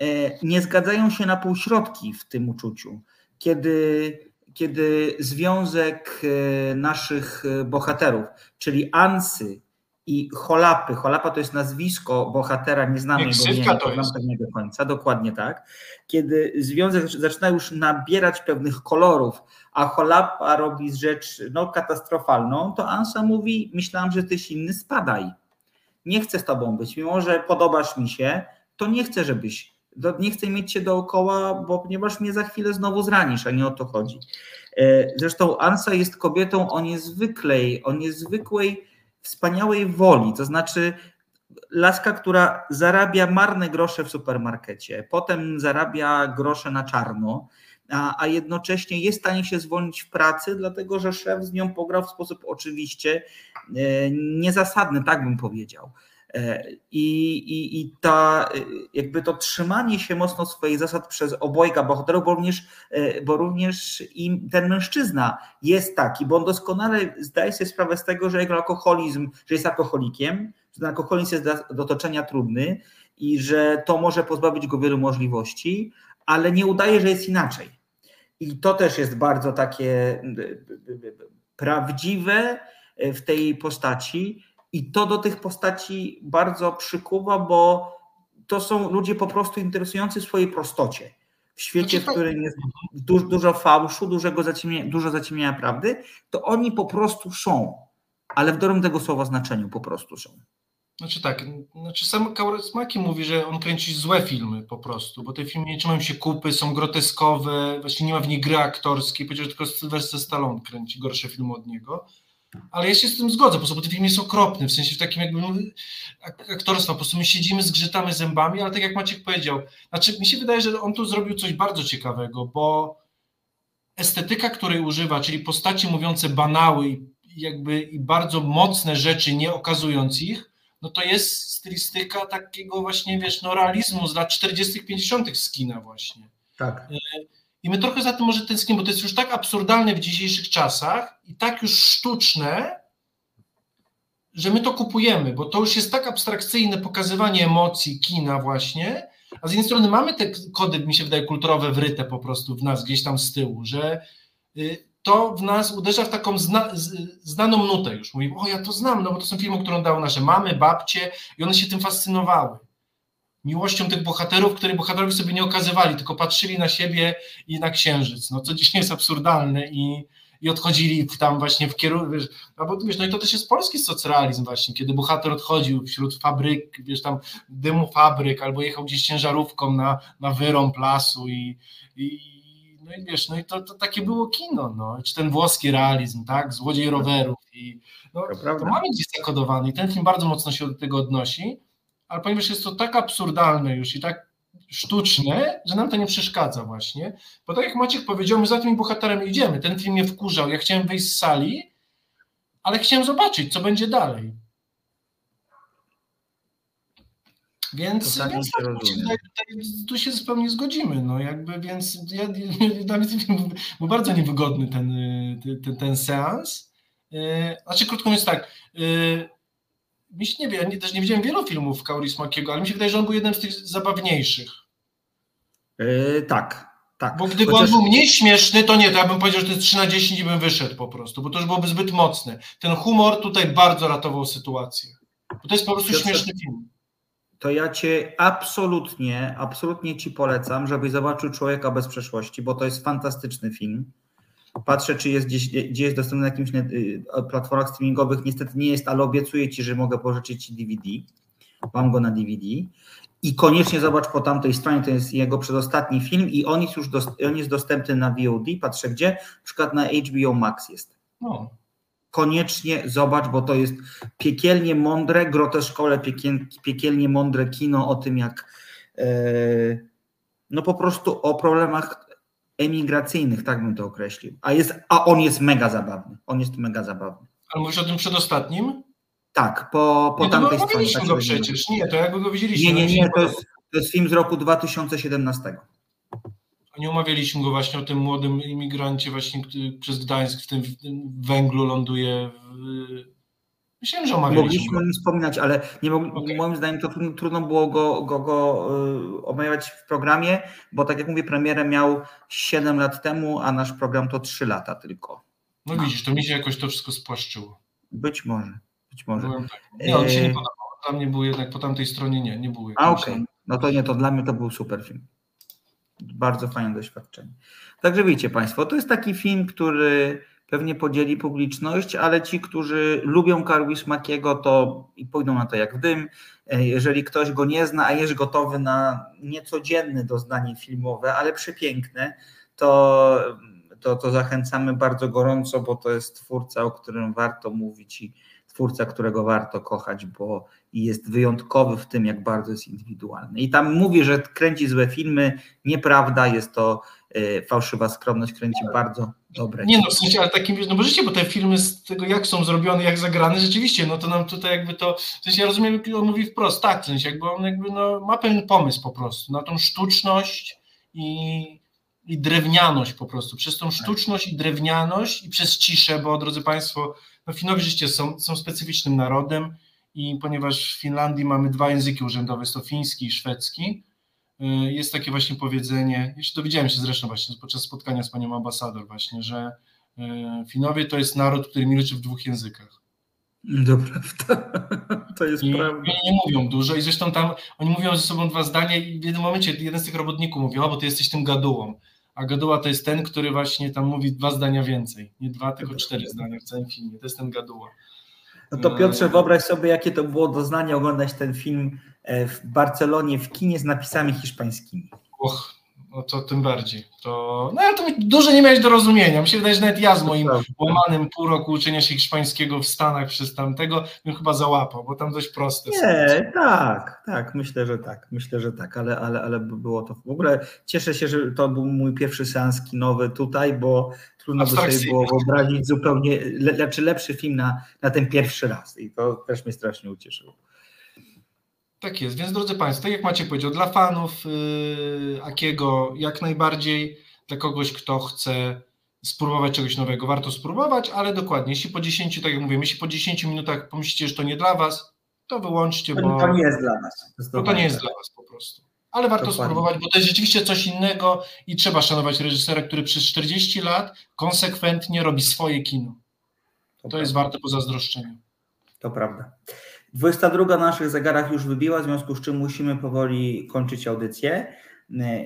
e, nie zgadzają się na półśrodki w tym uczuciu. Kiedy, kiedy związek e, naszych e, bohaterów, czyli Ansy i Holapy, Holapa to jest nazwisko bohatera, nie znamy Nie, jego imienia, to znam do końca, dokładnie tak. Kiedy związek zaczyna już nabierać pewnych kolorów, a Holapa robi rzecz no, katastrofalną, to Ansa mówi, myślałam, że ty silny, spadaj. Nie chcę z tobą być, mimo że podobasz mi się, to nie chcę, żebyś, nie chcę mieć cię dookoła, bo ponieważ mnie za chwilę znowu zranisz, a nie o to chodzi. E, Zresztą Ansa jest kobietą o niezwykłej, o niezwykłej, wspaniałej woli, to znaczy laska, która zarabia marne grosze w supermarkecie, potem zarabia grosze na czarno, a, a jednocześnie jest w stanie się zwolnić w pracy, dlatego że szef z nią pograł w sposób oczywiście e, niezasadny, tak bym powiedział. E, I, i, I ta, e, jakby to trzymanie się mocno swoich zasad przez obojga bohaterów, bo również, bo również i ten mężczyzna jest taki, bo on doskonale zdaje sobie sprawę z tego, że jego alkoholizm, że jest alkoholikiem, że ten alkoholizm jest do otoczenia trudny i że to może pozbawić go wielu możliwości, ale nie udaje, że jest inaczej. I to też jest bardzo takie prawdziwe y, w tej postaci. I to do tych postaci bardzo przykuwa, bo to są ludzie po prostu interesujący w swojej prostocie. W świecie, w Znaczy to- którym jest du- dużo fałszu, dużego zaciemnienia, dużo zaciemnienia prawdy, to oni po prostu są, ale w dobrym tego słowa znaczeniu po prostu są. Znaczy tak, znaczy sam Kaurismäki mówi, że on kręci złe filmy po prostu, bo te filmy nie trzymają się kupy, są groteskowe, właśnie nie ma w nich gry aktorskiej, powiedział, że tylko Sylvester Stallone kręci gorsze filmy od niego. Ale ja się z tym zgodzę, po prostu bo ten film jest okropny, w sensie w takim jakby no, ak- aktorstwa, po prostu my siedzimy, zgrzytamy zębami, ale tak jak Maciek powiedział, znaczy mi się wydaje, że on tu zrobił coś bardzo ciekawego, bo estetyka, której używa, czyli postacie mówiące banały i jakby i bardzo mocne rzeczy, nie okazując ich, no to jest stylistyka takiego właśnie, wiesz, no realizmu z lat 40 50 z kina właśnie. Tak. I my trochę za tym może tęsknimy, bo to jest już tak absurdalne w dzisiejszych czasach i tak już sztuczne, że my to kupujemy, bo to już jest tak abstrakcyjne pokazywanie emocji kina właśnie, a z jednej strony mamy te kody, mi się wydaje, kulturowe wryte po prostu w nas gdzieś tam z tyłu, że y, to w nas uderza w taką zna, znaną nutę już. Mówimy, o ja to znam, no bo to są filmy, które dały nasze mamy, babcie i one się tym fascynowały. Miłością tych bohaterów, które bohaterowie sobie nie okazywali, tylko patrzyli na siebie i na księżyc, no co dzisiaj jest absurdalne i, i odchodzili tam właśnie w kierunku, wiesz, albo wiesz, no i to też jest polski socrealizm właśnie, kiedy bohater odchodził wśród fabryk, wiesz, tam dymu fabryk, albo jechał gdzieś ciężarówką na, na wyrąb lasu i, i no i wiesz, no i to, to takie było kino, no, czy ten włoski realizm, tak, złodziej rowerów i no, to, to mamy gdzieś zakodowany i ten film bardzo mocno się do tego odnosi, ale ponieważ jest to tak absurdalne już i tak sztuczne, że nam to nie przeszkadza właśnie, bo tak jak Maciek powiedział, my za tymi bohaterami idziemy, ten film mnie wkurzał, ja chciałem wyjść z sali, ale chciałem zobaczyć, co będzie dalej. Więc, tak więc tak, tutaj, tu się zupełnie zgodzimy. No jakby, więc ja, mnie był bardzo niewygodny ten, ten, ten seans. Znaczy, krótko mówiąc tak, mi się nie wie, ja też nie widziałem wielu filmów Kaurismakiego, ale mi się wydaje, że on był jeden z tych zabawniejszych. Yy, tak, tak. Bo gdyby Chociaż... on był mniej śmieszny, to nie, to ja bym powiedział, że to jest 3 na 10 i bym wyszedł po prostu, bo to już byłoby zbyt mocne. Ten humor tutaj bardzo ratował sytuację. Bo to jest po prostu śmieszny film to ja cię absolutnie, absolutnie ci polecam, żebyś zobaczył Człowieka bez przeszłości, bo to jest fantastyczny film. Patrzę, czy jest gdzieś, gdzie jest dostępny na jakimś y, platformach streamingowych. Niestety nie jest, ale obiecuję ci, że mogę pożyczyć ci DVD. Mam go na DVD. I koniecznie zobacz po tamtej stronie, to jest jego przedostatni film i on jest już on jest dostępny na VOD. Patrzę gdzie, na przykład na HBO Max jest. No koniecznie zobacz, bo to jest piekielnie mądre, groteszkole, piekiel, piekielnie mądre kino o tym, jak e, no po prostu o problemach emigracyjnych, tak bym to określił. A, jest, a on jest mega zabawny. On jest mega zabawny. Ale mówisz o tym przedostatnim? Tak, po, po nie, tamtej stronie. Nie, tak go przecież. Nie, to jakby go widzieliśmy. Nie, nie, nie, to jest, to jest film z roku 2017 nie umawialiśmy go właśnie o tym młodym imigrancie właśnie, który przez Gdańsk w tym, w tym węglu ląduje. W... Myślałem, że omawialiśmy Mogliśmy o nim wspominać, ale nie mog... okay. moim zdaniem to trudno było go, go, go y, omawiać w programie, bo tak jak mówię, premierę miał 7 lat temu, a nasz program to 3 lata tylko. No widzisz, to mi się jakoś to wszystko spłaszczyło. Być może, być może. Tak. Nie, on się nie podobał. Dla mnie był jednak po tamtej stronie nie, nie było. A okej, okay. no to nie, to dla mnie to był super film bardzo fajne doświadczenie. Także wiecie Państwo, to jest taki film, który pewnie podzieli publiczność, ale ci, którzy lubią Karwisz Makiego, to i pójdą na to jak w dym. E, jeżeli ktoś go nie zna, a jest gotowy na niecodzienne doznanie filmowe, ale przepiękne, to, to, to zachęcamy bardzo gorąco, bo to jest twórca, o którym warto mówić i twórca, którego warto kochać, bo jest wyjątkowy w tym, jak bardzo jest indywidualny. I tam mówi, że kręci złe filmy, nieprawda, jest to y, fałszywa skromność, kręci bardzo dobre. Nie no, w sensie, ale takim, no bo życie, bo te filmy z tego, jak są zrobione, jak zagrane, rzeczywiście, no to nam tutaj jakby to, w sensie ja rozumiem, on mówi wprost, tak, w sensie jakby on jakby no, ma pewien pomysł po prostu na tą sztuczność i, i drewnianość po prostu, przez tą sztuczność i drewnianość i przez ciszę, bo drodzy Państwo, no Finowie rzeczywiście są, są specyficznym narodem i ponieważ w Finlandii mamy dwa języki urzędowe, jest to fiński i szwedzki, y, jest takie właśnie powiedzenie, jeśli dowiedziałem się zresztą właśnie podczas spotkania z panią ambasador właśnie, że y, Finowie to jest naród, który milczy w dwóch językach. Prawda. To jest I prawda. Oni nie mówią dużo i zresztą tam oni mówią ze sobą dwa zdania i w jednym momencie jeden z tych robotników mówi, o, bo ty jesteś tym gadułą a Gaduła to jest ten, który właśnie tam mówi dwa zdania więcej. Nie dwa, tylko cztery zdania w całym filmie. To jest ten Gaduła. No to Piotrze, wyobraź sobie, jakie to było doznanie oglądać ten film e, w Barcelonie w kinie z napisami hiszpańskimi. Och, no to tym bardziej. To, no ale to dużo nie miałeś do rozumienia. Mi się wydaje, że nawet ja z moim łamanym pół roku uczenia się hiszpańskiego w Stanach przez tamtego bym chyba załapał, bo tam dość proste. Nie, tak, tak, myślę, że tak, myślę, że tak, ale, ale, ale było to w ogóle, cieszę się, że to był mój pierwszy seans kinowy tutaj, bo trudno by sobie było wyobrazić zupełnie, le, lepszy, lepszy film na, na ten pierwszy raz i to też mnie strasznie ucieszyło. Tak jest, więc drodzy Państwo, tak jak Macie powiedział, dla fanów yy, Akiego jak najbardziej, dla kogoś, kto chce spróbować czegoś nowego, warto spróbować, ale dokładnie, jeśli po 10, tak jak mówiłem, jeśli po 10 minutach pomyślicie, że to nie dla Was, to wyłączcie, To, bo to nie jest dla nas. no to nie jest dla Was po prostu. Ale warto Dokładnie. spróbować, bo to jest rzeczywiście coś innego i trzeba szanować reżysera, który przez 40 lat konsekwentnie robi swoje kino. To jest warte pozazdroszczenia. To prawda. 22 na naszych zegarach już wybiła, w związku z czym musimy powoli kończyć audycję.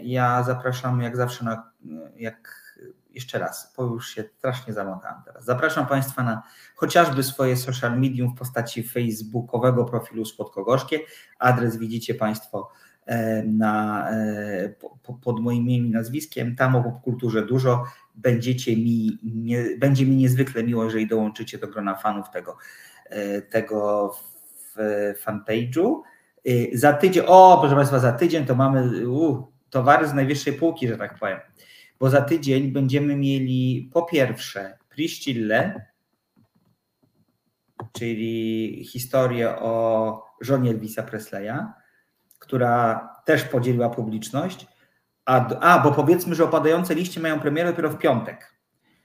Ja zapraszam jak zawsze na, jak jeszcze raz, bo już się strasznie zamotałem teraz. Zapraszam Państwa na chociażby swoje social medium w postaci facebookowego profilu Spotko Gorzkie. Adres widzicie Państwo e, na, e, po- po- pod moim imieniem i nazwiskiem. Tam o popkulturze dużo. Będziecie mi, nie, będzie mi niezwykle miło, jeżeli dołączycie do grona fanów tego, e, tego w fanpage'u. Y, Za tydzień, o proszę Państwa, za tydzień to mamy u, towary z najwyższej półki, że tak powiem. Bo za tydzień będziemy mieli po pierwsze Priscille, czyli historię o żonie Elvisa Presleya, która też podzieliła publiczność. A, a bo powiedzmy, że opadające liście mają premierę dopiero w piątek.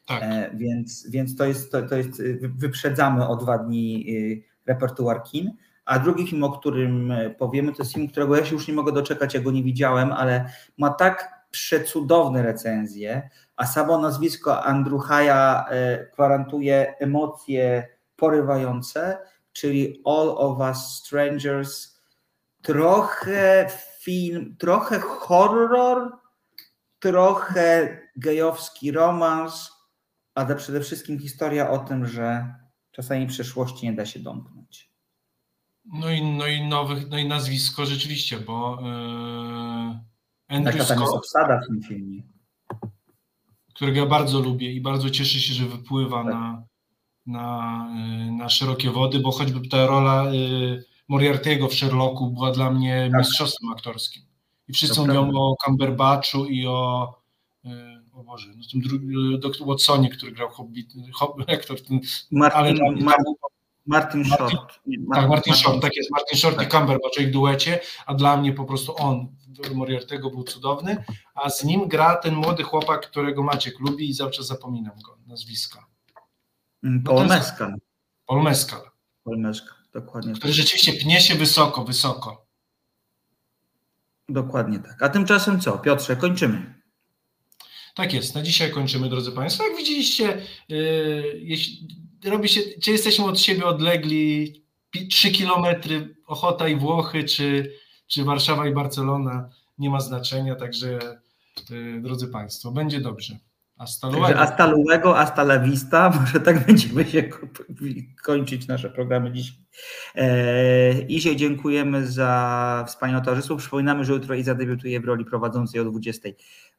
Tak. E, więc, więc to jest, to, to jest, y, wy- wyprzedzamy o dwa dni y, repertuar kin. A drugi film, o którym e, powiemy, to jest film, którego ja się już nie mogę doczekać, ja go nie widziałem, ale ma tak przecudowne recenzje, a samo nazwisko Andruchaja e, gwarantuje emocje porywające, czyli All of Us Strangers, trochę film, trochę horror, trochę gejowski romans, ale przede wszystkim historia o tym, że czasami przeszłości nie da się domknąć. No i, no i nowych, no i nazwisko rzeczywiście, bo yy, Andrew Jaka tam jest Scott, obsada w tym filmie. którego ja bardzo lubię i bardzo cieszę się, że wypływa Tak. na, na, yy, na szerokie wody, bo choćby ta rola yy, Moriarty'ego w Sherlocku była dla mnie mistrzostwem aktorskim. I wszyscy To mówią prawda. o Cumberbatchu i o yy, o Boże, no tym drugim, doktor Watsonie, który grał Hobbit, aktor ten, Martin, ale Mar- Martin Short. tak, Martin Short, tak jest. Martin Short i Cumberbatch o ich duecie, a dla mnie po prostu on, Moriarty'ego był cudowny, a z nim gra ten młody chłopak, którego Maciek lubi i cały czas zapominam go, nazwiska. Mm, No Paul Mescal. Paul Mescal, Paul Mescal, dokładnie który tak. rzeczywiście pnie się wysoko, wysoko. Dokładnie tak. A tymczasem co? Piotrze, kończymy. Tak jest, na dzisiaj kończymy, drodzy Państwo. Jak widzieliście, yy, jeśli robi się, czy jesteśmy od siebie odlegli 3 kilometry, Ochota i Włochy, czy, czy Warszawa i Barcelona, nie ma znaczenia, także yy, drodzy Państwo, będzie dobrze. Hasta Także luego. hasta luego, hasta la vista. Może tak będziemy się ko- kończyć nasze programy dziś. E, Izie dziękujemy za wspaniałe towarzystwo. Przypominamy, że jutro Iza debiutuje w roli prowadzącej o 20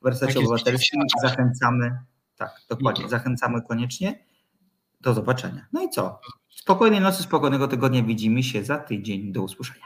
w wersji Tak obywatelskim. Zachęcamy. Tak, dokładnie. Zachęcamy koniecznie. Do zobaczenia. No i co? Spokojnej nocy, spokojnego tygodnia. Widzimy się za tydzień. Do usłyszenia.